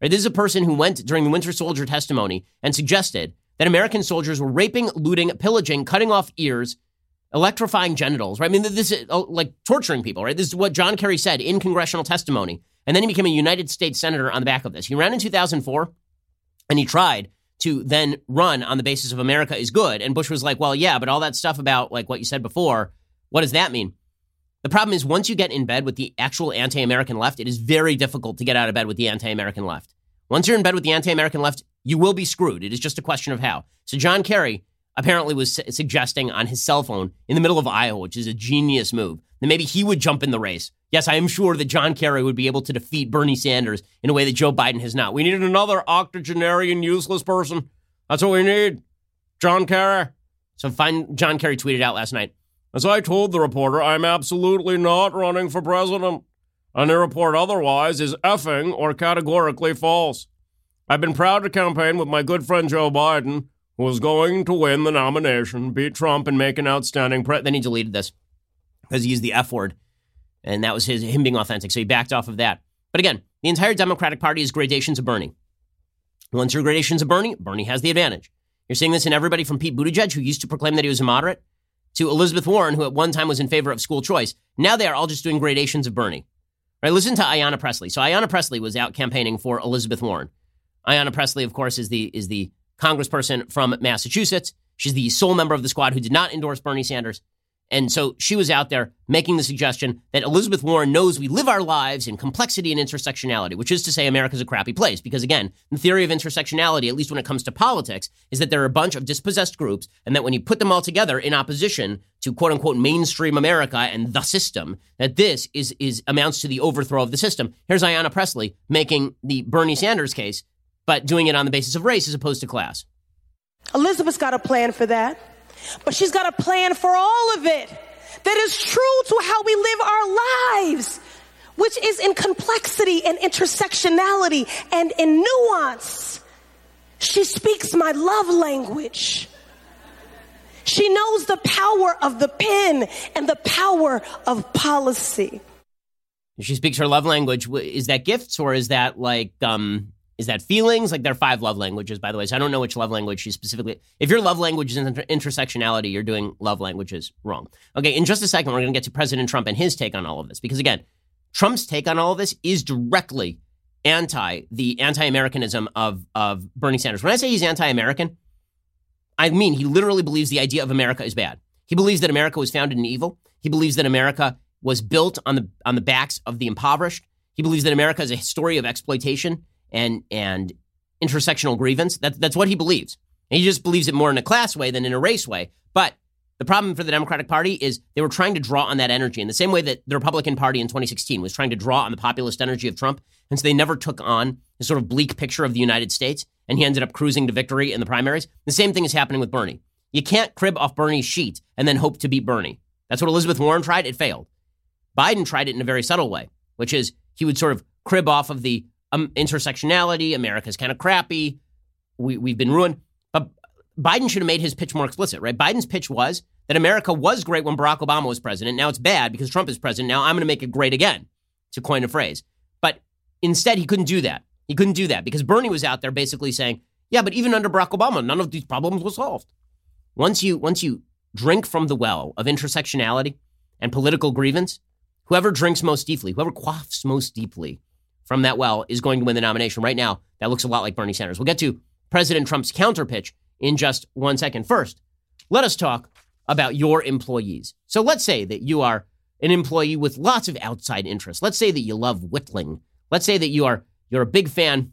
A: Right? This is a person who went during the Winter Soldier testimony and suggested that American soldiers were raping, looting, pillaging, cutting off ears, electrifying genitals. Right? I mean, this is oh, like torturing people. Right? This is what John Kerry said in congressional testimony, and then he became a United States senator on the back of this. He ran in 2004, and he tried to then run on the basis of America is good. And Bush was like, "Well, yeah, but all that stuff about like what you said before, what does that mean?" The problem is once you get in bed with the actual anti-American left, it is very difficult to get out of bed with the anti-American left. Once you're in bed with the anti-American left, you will be screwed. It is just a question of how. So John Kerry apparently was su- suggesting on his cell phone in the middle of Iowa, which is a genius move, that maybe he would jump in the race. Yes, I am sure that John Kerry would be able to defeat Bernie Sanders in a way that Joe Biden has not. We need another octogenarian, useless person. That's what we need. John Kerry. So find John Kerry tweeted out last night. As I told the reporter, I'm absolutely not running for president. Any report otherwise is effing or categorically false. I've been proud to campaign with my good friend Joe Biden, is going to win the nomination, beat Trump, and make an outstanding pre. Then he deleted this because he used the F word, and that was his him being authentic. So he backed off of that. But again, the entire Democratic Party is gradations of Bernie. Once you're gradations of Bernie, Bernie has the advantage. You're seeing this in everybody from Pete Buttigieg, who used to proclaim that he was a moderate, to Elizabeth Warren, who at one time was in favor of school choice. Now they are all just doing gradations of Bernie. Right? Listen to Ayanna Pressley. So Ayanna Pressley was out campaigning for Elizabeth Warren. Ayanna Pressley, of course, is the is the congressperson from Massachusetts. She's the sole member of the squad who did not endorse Bernie Sanders. And so she was out there making the suggestion that Elizabeth Warren knows we live our lives in complexity and intersectionality, which is to say America's a crappy place. Because again, the theory of intersectionality, at least when it comes to politics, is that there are a bunch of dispossessed groups, and that when you put them all together in opposition to quote unquote mainstream America and the system, that this is is amounts to the overthrow of the system. Here's Ayanna Pressley making the Bernie Sanders case, but doing it on the basis of race as opposed to class.
F: Elizabeth's got a plan for that. But she's got a plan for all of it that is true to how we live our lives, which is in complexity and intersectionality and in nuance. She speaks my love language. She knows the power of the pen and the power of policy.
A: She speaks her love language. Is that gifts or is that like um, is that feelings? Like there are five love languages, by the way. So I don't know which love language she specifically. If your love language is inter- intersectionality, you're doing love languages wrong. Okay, in just a second, we're going to get to President Trump and his take on all of this because again, Trump's take on all of this is directly anti the anti-Americanism of of Bernie Sanders. When I say he's anti-American, I mean he literally believes the idea of America is bad. He believes that America was founded in evil. He believes that America was built on the on the backs of the impoverished. He believes that America is a story of exploitation and and intersectional grievance. That, that's what he believes. And he just believes it more in a class way than in a race way. But the problem for the Democratic Party is they were trying to draw on that energy in the same way that the Republican Party in 2016 was trying to draw on the populist energy of Trump. And so they never took on a sort of bleak picture of the United States. And he ended up cruising to victory in the primaries. The same thing is happening with Bernie. You can't crib off Bernie's sheet and then hope to beat Bernie. That's what Elizabeth Warren tried. It failed. Biden tried it in a very subtle way, which is he would sort of crib off of the um, intersectionality. America's kind of crappy. We, we've been ruined. But Biden should have made his pitch more explicit, right? Biden's pitch was that America was great when Barack Obama was president. Now it's bad because Trump is president. Now I'm going to make it great again, to coin a phrase. But instead, he couldn't do that. He couldn't do that because Bernie was out there basically saying, yeah, but even under Barack Obama, none of these problems were solved. Once you, once you drink from the well of intersectionality and political grievance, whoever drinks most deeply, whoever quaffs most deeply from that well is going to win the nomination. Right now, that looks a lot like Bernie Sanders. We'll get to President Trump's counter pitch in just one second. First, let us talk about your employees. So let's say that you are an employee with lots of outside interests. Let's say that you love whittling. Let's say that you are you're a big fan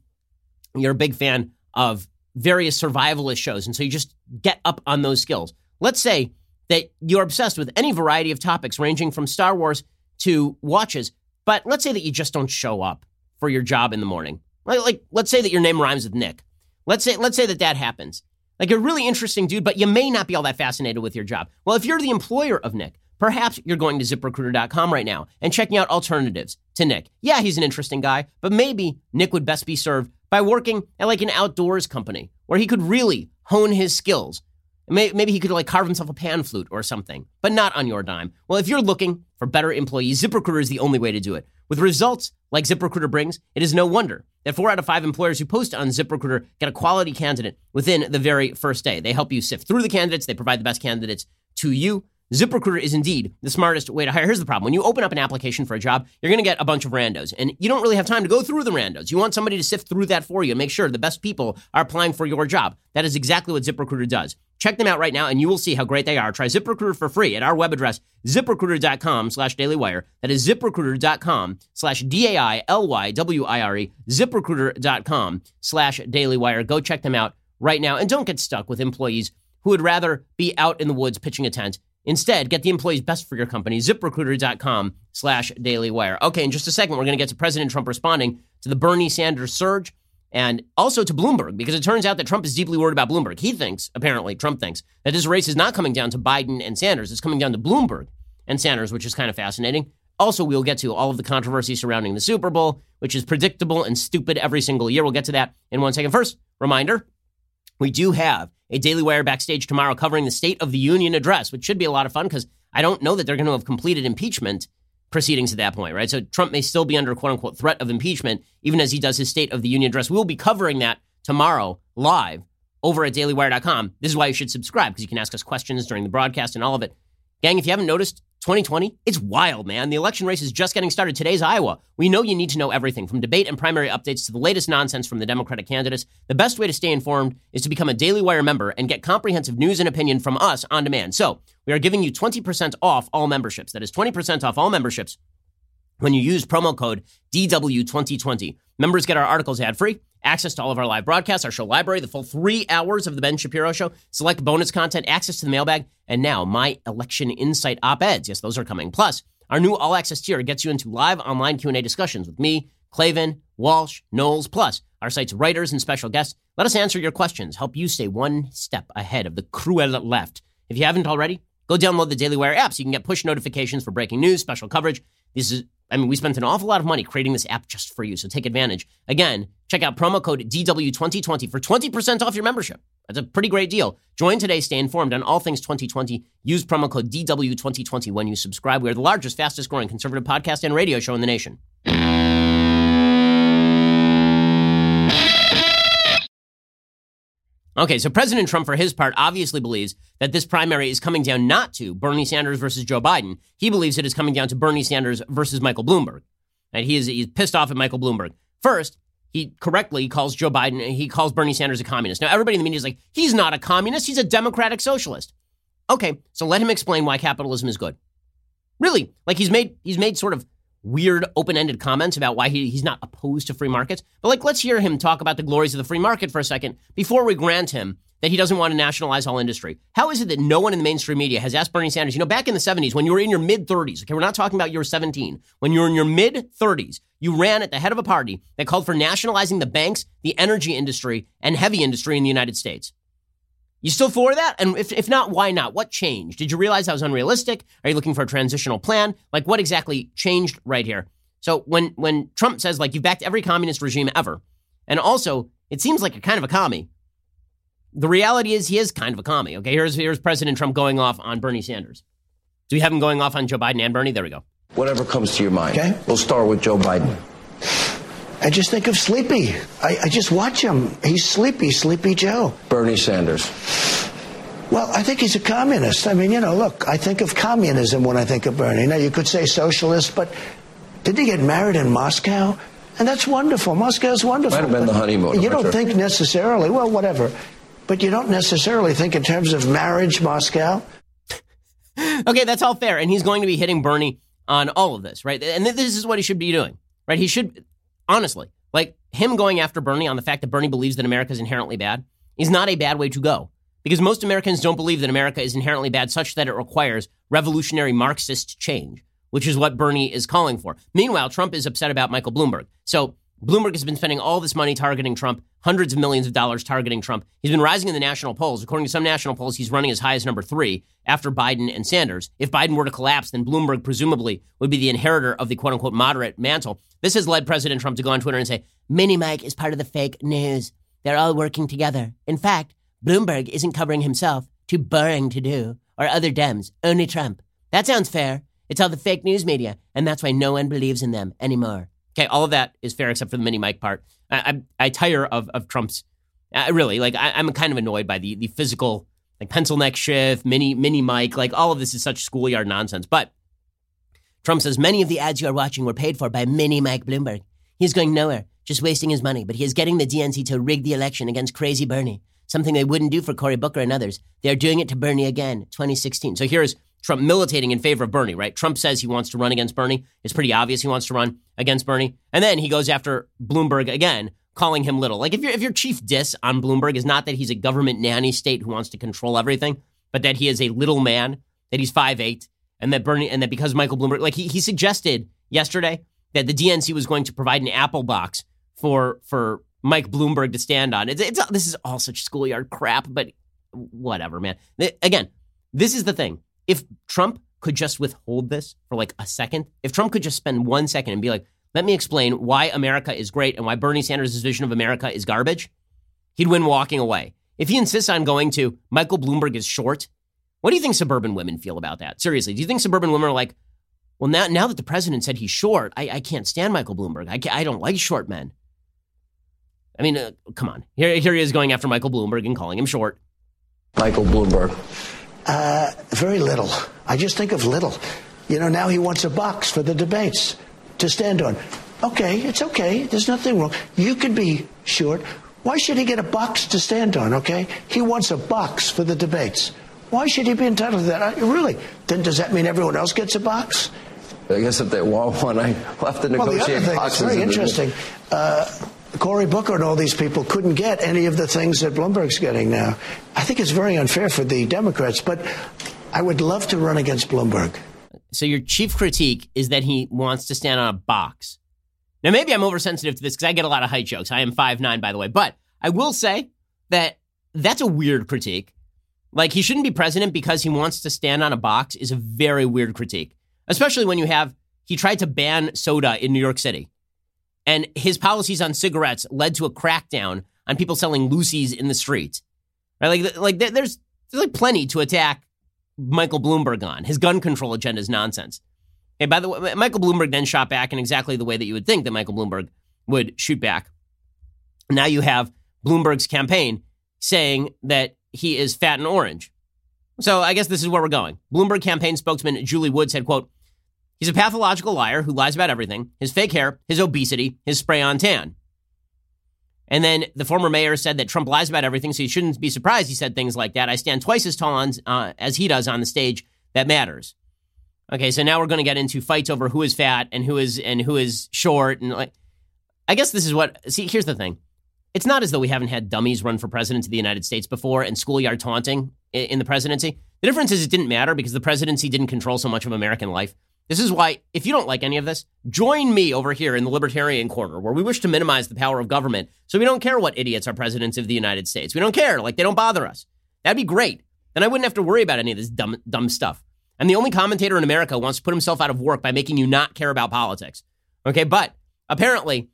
A: you're a big fan of various survivalist shows and so you just get up on those skills. Let's say that you're obsessed with any variety of topics ranging from Star Wars to watches. But let's say that you just don't show up for your job in the morning. Like, like let's say that your name rhymes with Nick. Let's say let's say that that happens. Like a really interesting dude, but you may not be all that fascinated with your job. Well, if you're the employer of Nick, perhaps you're going to ziprecruiter.com right now and checking out alternatives to Nick. Yeah, he's an interesting guy, but maybe Nick would best be served by working at like an outdoors company where he could really hone his skills. Maybe he could like carve himself a pan flute or something, but not on your dime. Well, if you're looking for better employees, ZipRecruiter is the only way to do it. With results like ZipRecruiter brings, it is no wonder that four out of five employers who post on ZipRecruiter get a quality candidate within the very first day. They help you sift through the candidates, they provide the best candidates to you. ZipRecruiter is indeed the smartest way to hire. Here's the problem. When you open up an application for a job, you're going to get a bunch of randos, and you don't really have time to go through the randos. You want somebody to sift through that for you and make sure the best people are applying for your job. That is exactly what ZipRecruiter does. Check them out right now, and you will see how great they are. Try ZipRecruiter for free at our web address, ziprecruiter.com slash dailywire. That is ziprecruiter.com slash D-A-I-L-Y-W-I-R-E, ziprecruiter.com slash dailywire. Go check them out right now, and don't get stuck with employees who would rather be out in the woods pitching a tent Instead, get the employees best for your company. ZipRecruiter.com slash dailywire. Okay, in just a second, we're going to get to President Trump responding to the Bernie Sanders surge and also to Bloomberg, because it turns out that Trump is deeply worried about Bloomberg. He thinks, apparently, Trump thinks, that this race is not coming down to Biden and Sanders. It's coming down to Bloomberg and Sanders, which is kind of fascinating. Also, we'll get to all of the controversy surrounding the Super Bowl, which is predictable and stupid every single year. We'll get to that in one second. First, reminder we do have a Daily Wire backstage tomorrow covering the State of the Union address, which should be a lot of fun because I don't know that they're going to have completed impeachment proceedings at that point, right? So Trump may still be under quote unquote threat of impeachment even as he does his State of the Union address. We'll be covering that tomorrow live over at dailywire.com. This is why you should subscribe because you can ask us questions during the broadcast and all of it. Gang, if you haven't noticed, 2020, it's wild, man. The election race is just getting started. Today's Iowa. We know you need to know everything from debate and primary updates to the latest nonsense from the Democratic candidates. The best way to stay informed is to become a Daily Wire member and get comprehensive news and opinion from us on demand. So, we are giving you 20% off all memberships. That is 20% off all memberships when you use promo code DW2020. Members get our articles ad free access to all of our live broadcasts, our show library, the full three hours of the Ben Shapiro Show, select bonus content, access to the mailbag, and now my election insight op-eds. Yes, those are coming. Plus, our new all access tier gets you into live online Q&A discussions with me, Clavin, Walsh, Knowles, plus our site's writers and special guests. Let us answer your questions, help you stay one step ahead of the cruel left. If you haven't already, go download the Daily Wire app so you can get push notifications for breaking news, special coverage. This is I mean, we spent an awful lot of money creating this app just for you, so take advantage. Again, check out promo code DW2020 for 20% off your membership. That's a pretty great deal. Join today, stay informed on all things 2020. Use promo code DW2020 when you subscribe. We are the largest, fastest growing conservative podcast and radio show in the nation. Okay, so President Trump, for his part, obviously believes that this primary is coming down not to Bernie Sanders versus Joe Biden. He believes it is coming down to Bernie Sanders versus Michael Bloomberg. And he is he's pissed off at Michael Bloomberg. First, he correctly calls Joe Biden, and he calls Bernie Sanders a communist. Now, everybody in the media is like, he's not a communist, he's a democratic socialist. Okay, so let him explain why capitalism is good. Really, like he's made he's made sort of weird open-ended comments about why he, he's not opposed to free markets. But like, let's hear him talk about the glories of the free market for a second before we grant him that he doesn't want to nationalize all industry. How is it that no one in the mainstream media has asked Bernie Sanders, you know, back in the 70s when you were in your mid 30s, okay, we're not talking about you were 17, when you were in your mid 30s, you ran at the head of a party that called for nationalizing the banks, the energy industry, and heavy industry in the United States. You still for that? And if, if not, why not? What changed? Did you realize that was unrealistic? Are you looking for a transitional plan? Like what exactly changed right here? So when when Trump says like you've backed every communist regime ever, and also it seems like a kind of a commie. The reality is he is kind of a commie. Okay, here's here's President Trump going off on Bernie Sanders. Do we have him going off on Joe Biden and Bernie? There we go.
G: Whatever comes to your mind. Okay. We'll start with Joe Biden.
H: I just think of Sleepy. I, I just watch him. He's sleepy, Sleepy Joe.
G: Bernie Sanders.
H: Well, I think he's a communist. I mean, you know, look, I think of communism when I think of Bernie. Now, you could say socialist, but did he get married in Moscow? And that's wonderful. Moscow's wonderful.
G: Might have been the honeymoon.
H: You don't think necessarily, well, whatever, but you don't necessarily think in terms of marriage, Moscow.
A: okay, that's all fair. And he's going to be hitting Bernie on all of this, right? And this is what he should be doing, right? He should, honestly, like him going after Bernie on the fact that Bernie believes that America is inherently bad is not a bad way to go. because most Americans don't believe that America is inherently bad such that it requires revolutionary Marxist change, which is what Bernie is calling for. Meanwhile, Trump is upset about Michael Bloomberg. So Bloomberg has been spending all this money targeting Trump, hundreds of millions of dollars targeting Trump. He's been rising in the national polls. According to some national polls, he's running as high as number three after Biden and Sanders. If Biden were to collapse, then Bloomberg presumably would be the inheritor of the quote unquote moderate mantle. This has led President Trump to go on Twitter and say, Mini Mike is part of the fake news. They're all working together. In fact, Bloomberg isn't covering himself. Too boring to do. Or other Dems. Only Trump. That sounds fair. It's all the fake news media, and that's why no one believes in them anymore. Okay, all of that is fair except for the mini Mike part. I, I, I tire of, of Trump's. I really like. I, am kind of annoyed by the the physical like pencil neck shift, mini mini Mike. Like all of this is such schoolyard nonsense. But Trump says many of the ads you are watching were paid for by mini Mike Bloomberg. He's going nowhere, just wasting his money. But he is getting the DNC to rig the election against crazy Bernie, something they wouldn't do for Cory Booker and others. They are doing it to Bernie again, 2016. So here's Trump militating in favor of Bernie, right? Trump says he wants to run against Bernie. It's pretty obvious he wants to run against Bernie. And then he goes after Bloomberg again, calling him little. Like if, if your chief diss on Bloomberg is not that he's a government nanny state who wants to control everything, but that he is a little man, that he's five eight, and that Bernie, and that because Michael Bloomberg, like he, he suggested yesterday that the DNC was going to provide an Apple box for for Mike Bloomberg to stand on. It's, it's this is all such schoolyard crap, but whatever, man. Again, this is the thing if Trump could just withhold this for like a second, if Trump could just spend one second and be like, let me explain why America is great and why Bernie Sanders' vision of America is garbage, he'd win walking away. If he insists on going to Michael Bloomberg is short, what do you think suburban women feel about that? Seriously, do you think suburban women are like, well, now, now that the president said he's short, I, I can't stand Michael Bloomberg. I, I don't like short men. I mean, uh, come on. Here, here he is going after Michael Bloomberg and calling him short.
G: Michael Bloomberg.
H: Uh, very little. I just think of little. You know, now he wants a box for the debates to stand on. Okay, it's okay. There's nothing wrong. You could be short. Why should he get a box to stand on, okay? He wants a box for the debates. Why should he be entitled to that? I, really? Then does that mean everyone else gets a box?
G: I guess if they want one, I will have to negotiate
H: well, the other thing,
G: boxes.
H: Very interesting. Uh, Cory Booker and all these people couldn't get any of the things that Bloomberg's getting now. I think it's very unfair for the Democrats, but I would love to run against Bloomberg.
A: So your chief critique is that he wants to stand on a box. Now maybe I'm oversensitive to this because I get a lot of height jokes. I am five nine, by the way, but I will say that that's a weird critique. Like he shouldn't be president because he wants to stand on a box is a very weird critique, especially when you have he tried to ban soda in New York City. And his policies on cigarettes led to a crackdown on people selling loosies in the street. Right? Like, like there's, there's like plenty to attack Michael Bloomberg on. His gun control agenda is nonsense. Okay, by the way, Michael Bloomberg then shot back in exactly the way that you would think that Michael Bloomberg would shoot back. Now you have Bloomberg's campaign saying that he is fat and orange. So I guess this is where we're going. Bloomberg campaign spokesman Julie Wood said, quote, He's a pathological liar who lies about everything his fake hair, his obesity, his spray on tan. And then the former mayor said that Trump lies about everything, so you shouldn't be surprised he said things like that. I stand twice as tall on, uh, as he does on the stage. That matters. Okay, so now we're going to get into fights over who is fat and who is and who is short, and like, I guess this is what. See, here's the thing: it's not as though we haven't had dummies run for president of the United States before and schoolyard taunting in, in the presidency. The difference is it didn't matter because the presidency didn't control so much of American life. This is why, if you don't like any of this, join me over here in the Libertarian Corner, where we wish to minimize the power of government so we don't care what idiots are presidents of the United States. We don't care. Like, they don't bother us. That'd be great. Then I wouldn't have to worry about any of this dumb, dumb stuff. And the only commentator in America wants to put himself out of work by making you not care about politics. Okay, but apparently,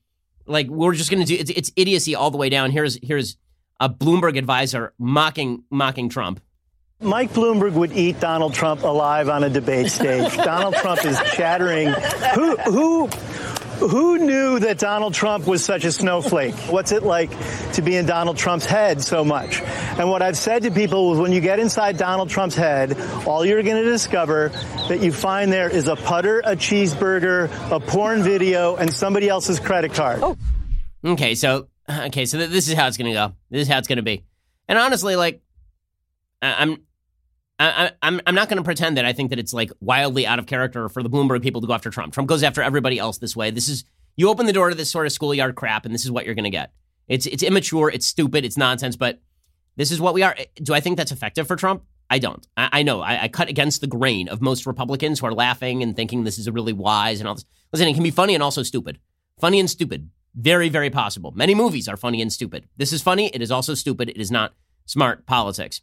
A: like, we're just going to do it's, it's idiocy all the way down. Here's here's a Bloomberg advisor mocking mocking Trump.
I: Mike Bloomberg would eat Donald Trump alive on a debate stage. Donald Trump is chattering. Who, who, who knew that Donald Trump was such a snowflake? What's it like to be in Donald Trump's head so much? And what I've said to people is when you get inside Donald Trump's head, all you're going to discover that you find there is a putter, a cheeseburger, a porn video, and somebody else's credit card. Oh.
A: Okay, so okay, so this is how it's going to go. This is how it's going to be. And honestly, like I'm I, I'm I'm not going to pretend that I think that it's like wildly out of character for the Bloomberg people to go after Trump. Trump goes after everybody else this way. This is you open the door to this sort of schoolyard crap, and this is what you're going to get. It's it's immature, it's stupid, it's nonsense. But This is what we are. Eh, do I think that's effective for Trump? I don't. I, I know. I, I, cut against the grain of most Republicans who are laughing and thinking this is a really wise and all this. Listen, it can be funny and also stupid. Funny and stupid. Very, very possible. Many movies are funny and stupid. This is funny. It is also stupid. It is not smart politics.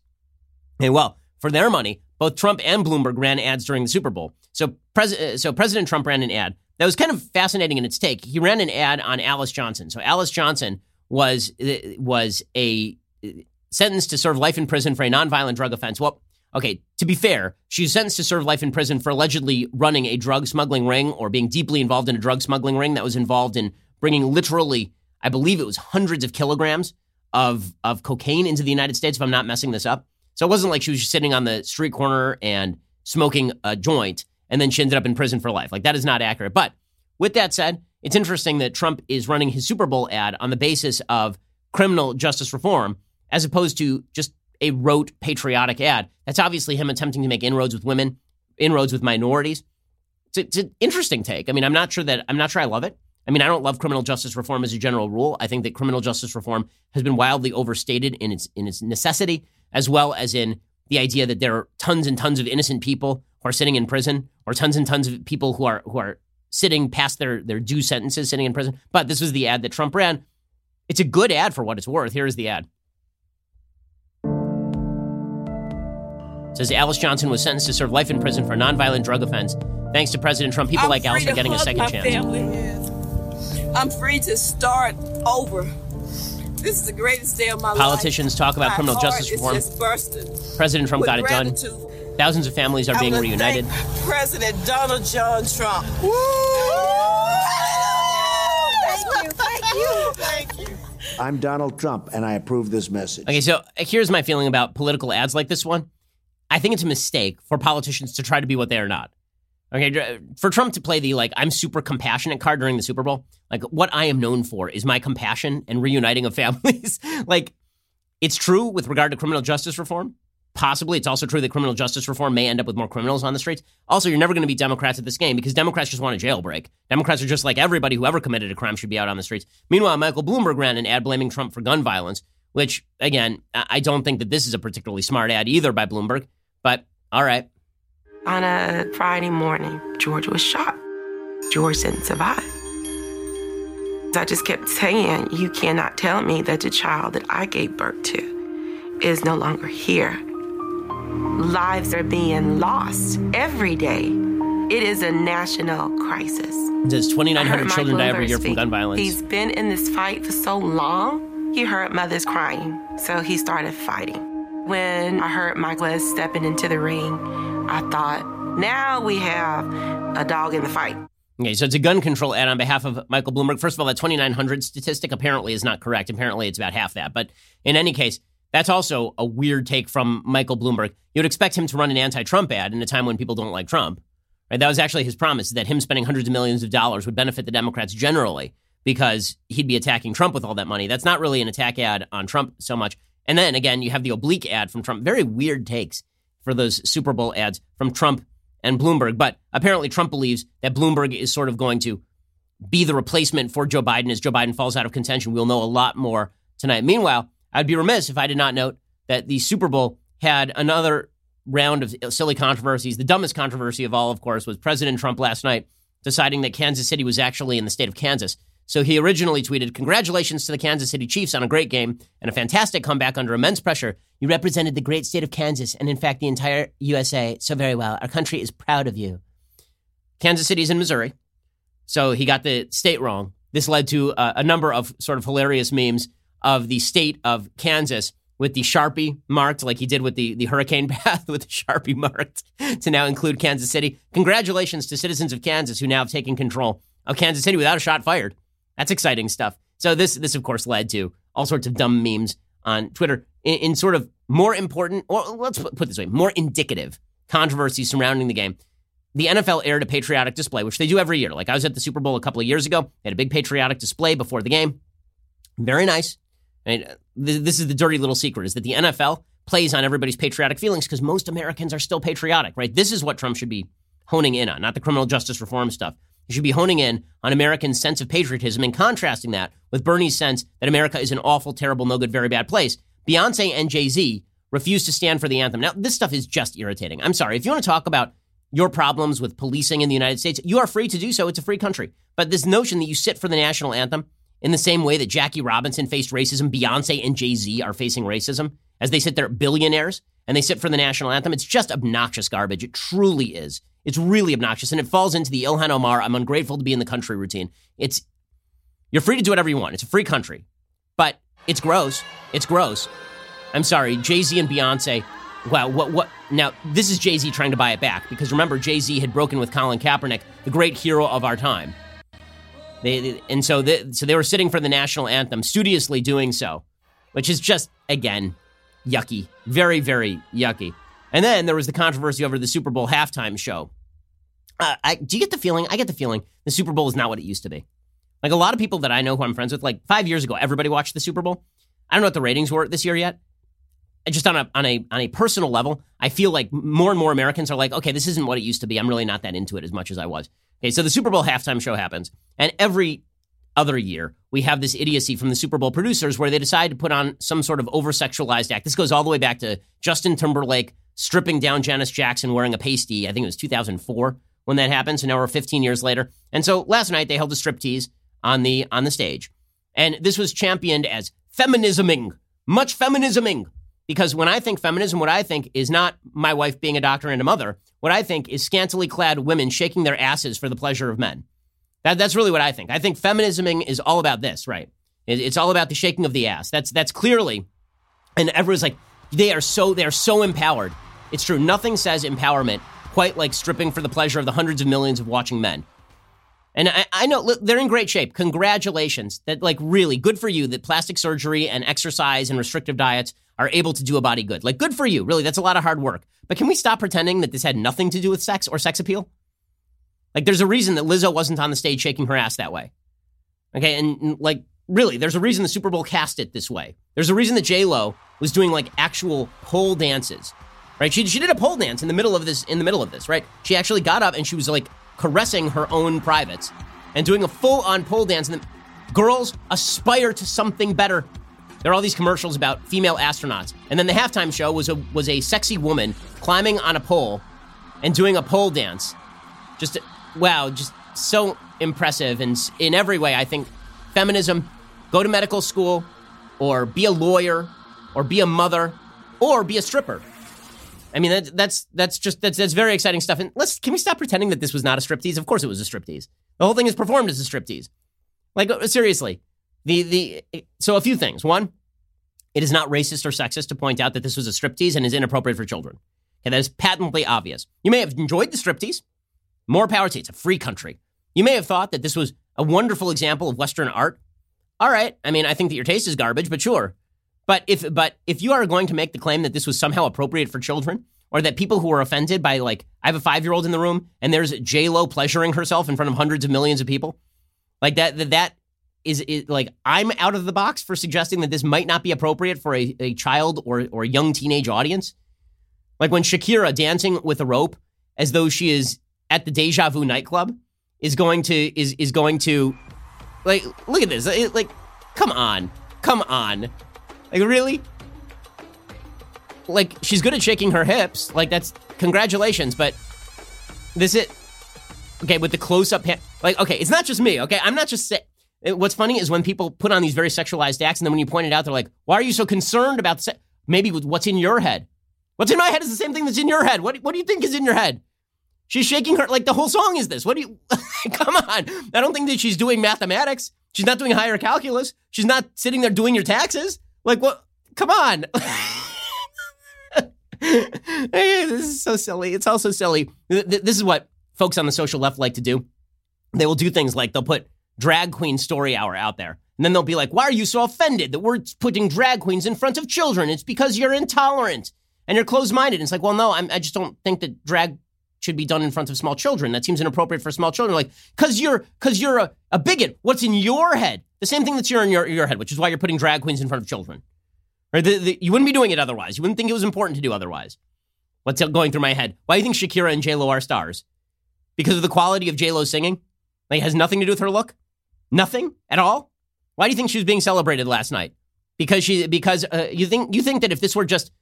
A: And well, for their money, both Trump and Bloomberg ran ads during the Super Bowl. So, pres- uh, so President Trump ran an ad that was kind of fascinating in its take. He ran an ad on Alice Johnson. So Alice Johnson was uh, was a uh, sentenced to serve life in prison for a nonviolent drug offense. Well, okay, to be fair, she was sentenced to serve life in prison for allegedly running a drug smuggling ring or being deeply involved in a drug smuggling ring that was involved in bringing literally, I believe it was hundreds of kilograms of of cocaine into the United States. If I'm not messing this up, so it wasn't like she was just sitting on the street corner and smoking a joint and then she ended up in prison for life. Like that is not accurate. But with that said, it's interesting that Trump is running his Super Bowl ad on the basis of criminal justice reform as opposed to just a rote patriotic ad. That's obviously him attempting to make inroads with women, inroads with minorities. It's, it's an interesting take. I mean, I'm not sure that I'm not sure I love it. I mean, I don't love criminal justice reform as a general rule. I think that criminal justice reform has been wildly overstated in its in its necessity, as well as in the idea that there are tons and tons of innocent people who are sitting in prison, or tons and tons of people who are who are sitting past their their due sentences, sitting in prison. But this was the ad that Trump ran. It's a good ad for what it's worth. Here is the ad. It says Alice Johnson was sentenced to serve life in prison for a nonviolent drug offense. Thanks to President Trump, people
J: I'm
A: like Alice are getting a second chance.
J: Family. I'm free to start over. This is the greatest day of my
A: Politicians
J: life.
A: Politicians talk about
J: my
A: criminal justice reform. President Trump got it done. Thousands of families are being reunited.
J: President Donald John Trump. Woo!
K: Thank you. Thank you.
J: Thank you.
H: I'm Donald Trump, and I approve this message.
A: Okay, so uh, here's my feeling about political ads like this one. I think it's a mistake for politicians to try to be what they are not. Okay, for Trump to play the like I'm super compassionate card during the Super Bowl, like what I am known for is my compassion and reuniting of families. like it's true with regard to criminal justice reform. Possibly, it's also true that criminal justice reform may end up with more criminals on the streets. Also, you're never going to be Democrats at this game because Democrats just want a jailbreak. Democrats are just like everybody who ever committed a crime should be out on the streets. Meanwhile, Michael Bloomberg ran an ad blaming Trump for gun violence, which, again, I don't think that this is a particularly smart ad either by Bloomberg, but all right.
L: On a Friday morning, George was shot. George didn't survive. I just kept saying, You cannot tell me that the child that I gave birth to is no longer here. Lives are being lost every day. It is a national crisis.
A: There's 2,900 children die every year from gun violence.
L: He's been in this fight for so long, he heard mothers crying, so he started fighting. When I heard Michael stepping into the ring, I thought, now we have a dog in the fight.
A: Okay, so it's a gun control ad on behalf of Michael Bloomberg. First of all, that 2,900 statistic apparently is not correct. Apparently, it's about half that. But in any case, that's also a weird take from Michael Bloomberg. You would expect him to run an anti-Trump ad in a time when people don't like Trump. Right? That was actually his promise that him spending hundreds of millions of dollars would benefit the Democrats generally because he'd be attacking Trump with all that money. That's not really an attack ad on Trump so much. And then again, you have the oblique ad from Trump. Very weird takes for those Super Bowl ads from Trump and Bloomberg. But apparently, Trump believes that Bloomberg is sort of going to be the replacement for Joe Biden as Joe Biden falls out of contention. We'll know a lot more tonight. Meanwhile, I'd be remiss if I did not note that the Super Bowl had another round of silly controversies. The dumbest controversy of all, of course, was President Trump last night deciding that Kansas City was actually in the state of Kansas. So he originally tweeted, Congratulations to the Kansas City Chiefs on a great game and a fantastic comeback under immense pressure. You represented the great state of Kansas and, in fact, the entire USA so very well. Our country is proud of you. Kansas City is in Missouri. So he got the state wrong. This led to uh, a number of sort of hilarious memes of the state of Kansas with the Sharpie marked, like he did with the, the hurricane path, with the Sharpie marked to now include Kansas City. Congratulations to citizens of Kansas who now have taken control of Kansas City without a shot fired. That's exciting stuff. So this this of course led to all sorts of dumb memes on Twitter in, in sort of more important, or let's put, put this way, more indicative controversy surrounding the game. The NFL aired a patriotic display, which they do every year. Like I was at the Super Bowl a couple of years ago, they had a big patriotic display before the game. Very nice. I mean, this is the dirty little secret: is that the NFL plays on everybody's patriotic feelings because most Americans are still patriotic, right? This is what Trump should be honing in on, not the criminal justice reform stuff. You should be honing in on Americans' sense of patriotism and contrasting that with Bernie's sense that America is an awful, terrible, no good, very bad place. Beyonce and Jay Z refuse to stand for the anthem. Now, this stuff is just irritating. I'm sorry. If you want to talk about your problems with policing in the United States, you are free to do so. It's a free country. But this notion that you sit for the national anthem in the same way that Jackie Robinson faced racism, Beyonce and Jay Z are facing racism as they sit there billionaires and they sit for the national anthem, it's just obnoxious garbage. It truly is. It's really obnoxious. And it falls into the Ilhan Omar, I'm ungrateful to be in the country routine. It's, you're free to do whatever you want. It's a free country. But it's gross. It's gross. I'm sorry, Jay Z and Beyonce. Wow, what, what? Now, this is Jay Z trying to buy it back because remember, Jay Z had broken with Colin Kaepernick, the great hero of our time. They, and so, they, so they were sitting for the national anthem, studiously doing so, which is just, again, yucky. Very, very yucky. And then there was the controversy over the Super Bowl halftime show. Uh, I, do you get the feeling? I get the feeling the Super Bowl is not what it used to be. Like a lot of people that I know who I'm friends with, like five years ago, everybody watched the Super Bowl. I don't know what the ratings were this year yet. Just on a on a on a personal level, I feel like more and more Americans are like, okay, this isn't what it used to be. I'm really not that into it as much as I was. Okay, so the Super Bowl halftime show happens, and every other year, we have this idiocy from the Super Bowl producers where they decide to put on some sort of over sexualized act. This goes all the way back to Justin Timberlake stripping down Janet Jackson wearing a pasty. I think it was 2004 when that happened. So now we're 15 years later. And so last night they held a striptease on the on the stage, and this was championed as feminisming, much feminisming. Because when I think feminism, what I think is not my wife being a doctor and a mother. What I think is scantily clad women shaking their asses for the pleasure of men. That, that's really what I think. I think feminisming is all about this, right? It, it's all about the shaking of the ass. That's that's clearly, and everyone's like, they are so they are so empowered. It's true. Nothing says empowerment quite like stripping for the pleasure of the hundreds of millions of watching men. And I, I know they're in great shape. Congratulations. That like really good for you that plastic surgery and exercise and restrictive diets are able to do a body good. Like good for you. Really, that's a lot of hard work. But can we stop pretending that this had nothing to do with sex or sex appeal? Like, there's a reason that Lizzo wasn't on the stage shaking her ass that way. Okay, and, and like, really, there's a reason the Super Bowl cast it this way. There's a reason that J Lo was doing like actual pole dances, right? She she did a pole dance in the middle of this in the middle of this, right? She actually got up and she was like caressing her own privates and doing a full on pole dance. And then, girls aspire to something better. There are all these commercials about female astronauts, and then the halftime show was a was a sexy woman climbing on a pole and doing a pole dance. Just wow, just so impressive. And in every way, I think feminism, go to medical school, or be a lawyer, or be a mother, or be a stripper. I mean, that, that's that's just that's that's very exciting stuff. And let's can we stop pretending that this was not a striptease? Of course, it was a striptease. The whole thing is performed as a striptease. Like uh, seriously, the the so a few things. One, it is not racist or sexist to point out that this was a striptease and is inappropriate for children. Okay, that is patently obvious. You may have enjoyed the striptease. More power to you. It's a free country. You may have thought that this was a wonderful example of Western art. All right. I mean, I think that your taste is garbage, but sure. But if but if you are going to make the claim that this was somehow appropriate for children, or that people who are offended by like I have a five year old in the room and there's J Lo pleasuring herself in front of hundreds of millions of people, like that that that is, is like I'm out of the box for suggesting that this might not be appropriate for a, a child or or young teenage audience. Like when Shakira dancing with a rope as though she is at the Deja Vu nightclub is going to is is going to like look at this like come on come on like really like she's good at shaking her hips like that's congratulations but this it okay with the close up like okay it's not just me okay I'm not just saying what's funny is when people put on these very sexualized acts and then when you point it out they're like why are you so concerned about se-? maybe what's in your head what's in my head is the same thing that's in your head what, what do you think is in your head She's shaking her like the whole song is this. What do you come on? I don't think that she's doing mathematics. She's not doing higher calculus. She's not sitting there doing your taxes. Like what? Come on. this is so silly. It's also silly. This is what folks on the social left like to do. They will do things like they'll put drag queen story hour out there. And then they'll be like, why are you so offended that we're putting drag queens in front of children? It's because you're intolerant and you're closed minded. It's like, well, no, I'm, I just don't think that drag should be done in front of small children. That seems inappropriate for small children. Like, cause you're, cause you're a, a bigot. What's in your head? The same thing that's in your, your head, which is why you're putting drag queens in front of children. Right? The, the, you wouldn't be doing it otherwise. You wouldn't think it was important to do otherwise. What's going through my head? Why do you think Shakira and J-Lo are stars? Because of the quality of J-Lo singing? Like, it has nothing to do with her look? Nothing at all? Why do you think she was being celebrated last night? because she because uh, you think you think that if this were just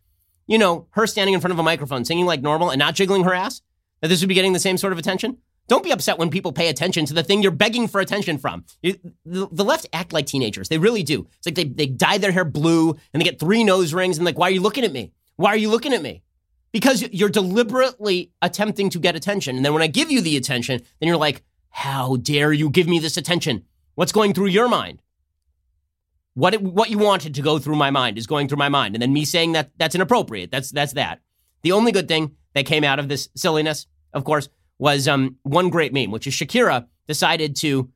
A: you know her standing in front of a microphone singing like normal and not jiggling her ass that this would be getting the same sort of attention. Don't be upset when people pay attention to the thing you're begging for attention from. The, the, left act like teenagers. They really do. It's like they, they dye their hair blue and they get three nose rings and like, why are you looking at me? Why are you looking at me? Because you're deliberately attempting to get attention. And then when I give you the attention, then you're like, how dare you give me this attention? What's going through your mind? What it, what you wanted to go through my mind is going through my mind, and then me saying that that's inappropriate. That's that's that. The only good thing that came out of this silliness, of course, was um, one great meme, which is Shakira decided to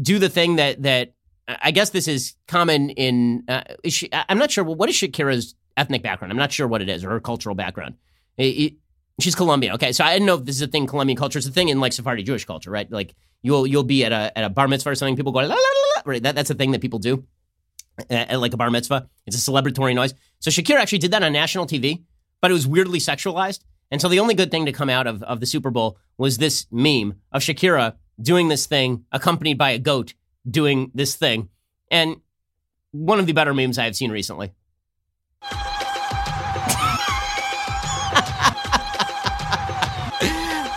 A: do the thing that that I guess this is common in. Uh, is she, I'm not sure what is Shakira's ethnic background. I'm not sure what it is or her cultural background. It, it, she's Colombian. Okay, so I didn't know if this is a thing Colombian culture. It's a thing in like Sephardi Jewish culture, right? Like you'll you'll be at a at a bar mitzvah or something. People go la, la, la, right. That, that's a thing that people do at like a bar mitzvah. It's a celebratory noise. So Shakira actually did that on national TV, but it was weirdly sexualized. And so the only good thing to come out of, of the Super Bowl was this meme of Shakira doing this thing, accompanied by a goat doing this thing. And one of the better memes I have seen recently.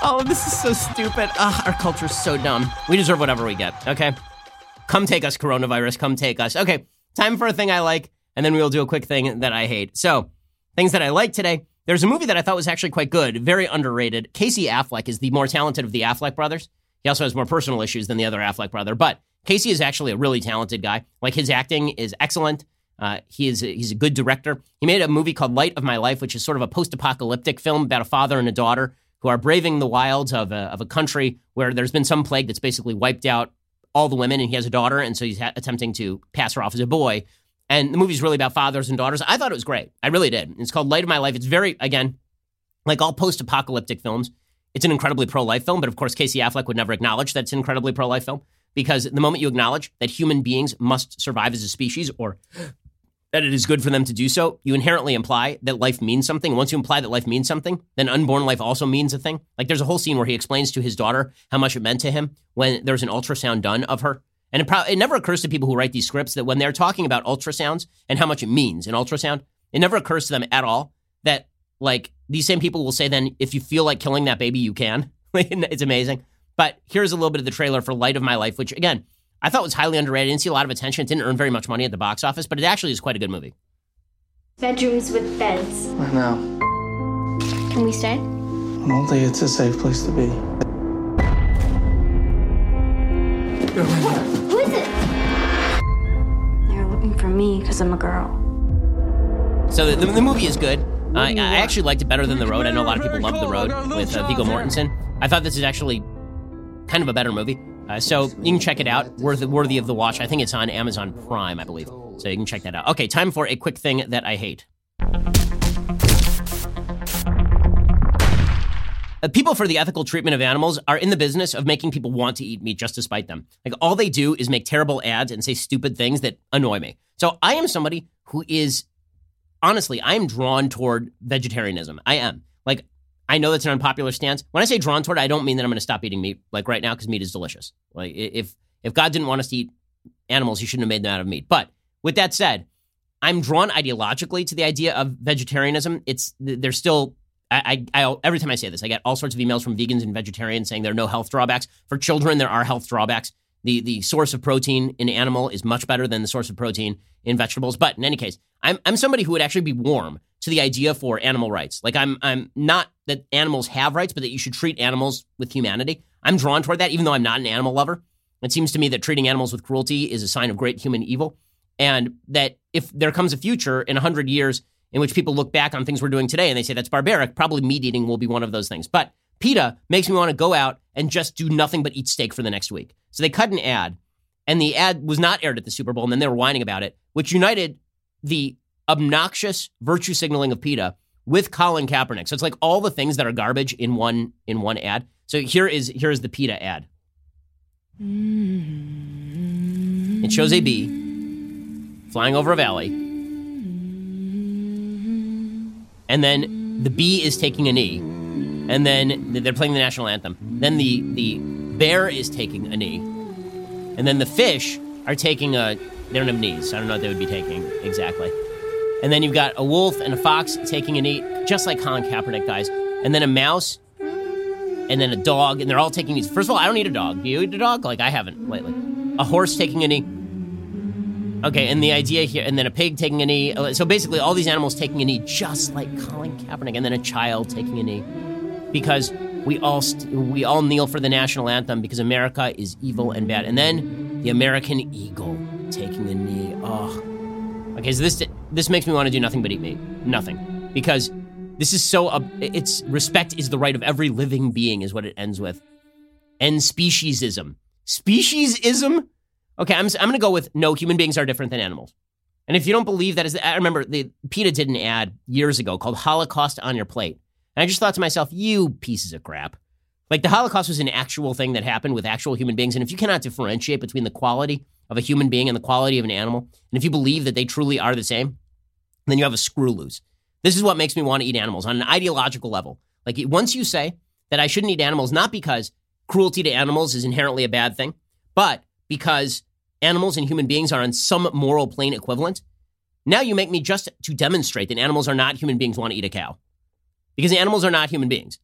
A: oh, this is so stupid. Ugh, our culture is so dumb. We deserve whatever we get, okay? Come take us, coronavirus. Come take us. Okay, time for a thing I like, and then we'll do a quick thing that I hate. So, things that I like today. There's a movie that I thought was actually quite good, very underrated. Casey Affleck is the more talented of the Affleck brothers. He also has more personal issues than the other Affleck brother, but Casey is actually a really talented guy. Like his acting is excellent. Uh, he is a, he's a good director. He made a movie called Light of My Life, which is sort of a post-apocalyptic film about a father and a daughter who are braving the wilds of a, of a country where there's been some plague that's basically wiped out all the women, and he has a daughter, and so he's ha- attempting to pass her off as a boy. And the movie's really about fathers and daughters. I thought it was great. I really did. It's called Light of My Life. It's very, again, like all post apocalyptic films, it's an incredibly pro life film. But of course, Casey Affleck would never acknowledge that it's an incredibly pro life film because the moment you acknowledge that human beings must survive as a species or that it is good for them to do so, you inherently imply that life means something. Once you imply that life means something, then unborn life also means a thing. Like there's a whole scene where he explains to his daughter how much it meant to him when there's an ultrasound done of her. And it, pro- it never occurs to people who write these scripts that when they're talking about ultrasounds and how much it means in ultrasound, it never occurs to them at all that like these same people will say then if you feel like killing that baby, you can. it's amazing. But here's a little bit of the trailer for Light of My Life, which again I thought was highly underrated. Didn't see a lot of attention. It didn't earn very much money at the box office, but it actually is quite a good movie.
M: Bedrooms with beds.
N: I know.
M: Can we stay?
N: I don't think it's a safe place to be.
M: For me because I'm a girl.
A: So the, the, the movie is good. Uh, I, I actually liked it better than The Road. I know a lot of people love The Road with uh, Viggo Mortensen. I thought this is actually kind of a better movie. Uh, so you can check it out. Worthy, worthy of the watch. I think it's on Amazon Prime, I believe. So you can check that out. Okay, time for a quick thing that I hate. Uh, people for the ethical treatment of animals are in the business of making people want to eat meat just to spite them. Like all they do is make terrible ads and say stupid things that annoy me. So I am somebody who is honestly, I am drawn toward vegetarianism. I am. Like I know that's an unpopular stance. When I say drawn toward, I don't mean that I'm going to stop eating meat like right now because meat is delicious. Like if if God didn't want us to eat animals, He shouldn't have made them out of meat. But with that said, I'm drawn ideologically to the idea of vegetarianism. It's there's still I, I, I, every time I say this, I get all sorts of emails from vegans and vegetarians saying there are no health drawbacks. For children, there are health drawbacks. The the source of protein in animal is much better than the source of protein in vegetables. But in any case, I'm I'm somebody who would actually be warm to the idea for animal rights. Like I'm I'm not that animals have rights, but that you should treat animals with humanity. I'm drawn toward that, even though I'm not an animal lover. It seems to me that treating animals with cruelty is a sign of great human evil, and that if there comes a future in hundred years in which people look back on things we're doing today and they say that's barbaric, probably meat eating will be one of those things. But PETA makes me want to go out and just do nothing but eat steak for the next week. So they cut an ad, and the ad was not aired at the Super Bowl, and then they were whining about it, which united the obnoxious virtue signaling of PETA with Colin Kaepernick. So it's like all the things that are garbage in one in one ad. So here is here is the PETA ad. It shows a bee flying over a valley. And then the bee is taking a knee. And then they're playing the national anthem. Then the the bear is taking a knee. And then the fish are taking a. They don't have knees. I don't know what they would be taking exactly. And then you've got a wolf and a fox taking a knee, just like Colin Kaepernick, guys. And then a mouse, and then a dog, and they're all taking knees. First of all, I don't need a dog. Do you eat a dog? Like I haven't lately. A horse taking a knee. Okay, and the idea here, and then a pig taking a knee. So basically, all these animals taking a knee, just like Colin Kaepernick, and then a child taking a knee, because we all st- we all kneel for the national anthem because America is evil and bad, and then the American eagle taking a knee. Oh, okay. So this this makes me want to do nothing but eat meat, nothing, because this is so. Uh, it's respect is the right of every living being, is what it ends with. End speciesism. Speciesism. Okay, I'm, I'm going to go with no, human beings are different than animals. And if you don't believe that, is I remember the PETA did an ad years ago called Holocaust on Your Plate. And I just thought to myself, you pieces of crap. Like the Holocaust was an actual thing that happened with actual human beings. And if you cannot differentiate between the quality of a human being and the quality of an animal, and if you believe that they truly are the same, then you have a screw loose. This is what makes me want to eat animals on an ideological level. Like once you say that I shouldn't eat animals, not because cruelty to animals is inherently a bad thing, but because animals and human beings are on some moral plane equivalent, now you make me just to demonstrate that animals are not human beings want to eat a cow. Because animals are not human beings.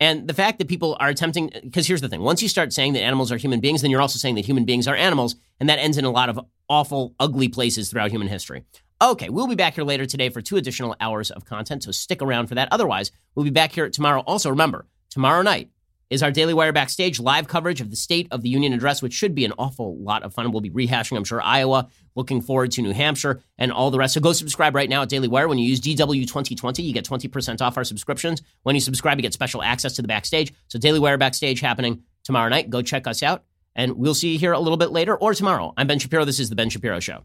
A: And the fact that people are attempting, because here's the thing once you start saying that animals are human beings, then you're also saying that human beings are animals, and that ends in a lot of awful, ugly places throughout human history. Okay, we'll be back here later today for two additional hours of content, so stick around for that. Otherwise, we'll be back here tomorrow. Also, remember, tomorrow night, is our Daily Wire Backstage live coverage of the State of the Union address, which should be an awful lot of fun. We'll be rehashing, I'm sure, Iowa, looking forward to New Hampshire, and all the rest. So go subscribe right now at Daily Wire. When you use DW2020, you get 20% off our subscriptions. When you subscribe, you get special access to the backstage. So Daily Wire Backstage happening tomorrow night. Go check us out, and we'll see you here a little bit later or tomorrow. I'm Ben Shapiro. This is The Ben Shapiro Show.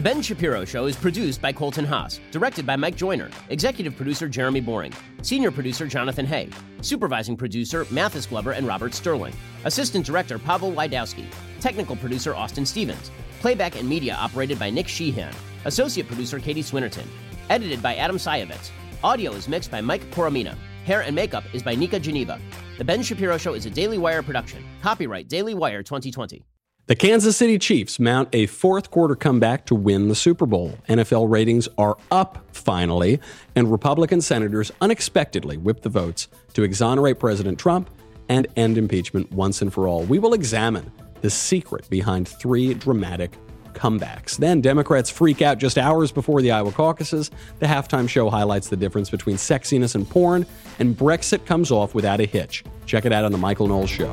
A: The Ben Shapiro Show is produced by Colton Haas, directed by Mike Joyner, executive producer Jeremy Boring, senior producer Jonathan Hay, supervising producer Mathis Glover and Robert Sterling, assistant director Pavel Wydowski, technical producer Austin Stevens, playback and media operated by Nick Sheehan, associate producer Katie Swinnerton, edited by Adam Sayevitz. Audio is mixed by Mike Coromina. Hair and makeup is by Nika Geneva. The Ben Shapiro Show is a Daily Wire production. Copyright Daily Wire 2020.
O: The Kansas City Chiefs mount a fourth quarter comeback to win the Super Bowl. NFL ratings are up finally, and Republican senators unexpectedly whip the votes to exonerate President Trump and end impeachment once and for all. We will examine the secret behind three dramatic comebacks. Then Democrats freak out just hours before the Iowa caucuses. The halftime show highlights the difference between sexiness and porn, and Brexit comes off without a hitch. Check it out on The Michael Knowles Show.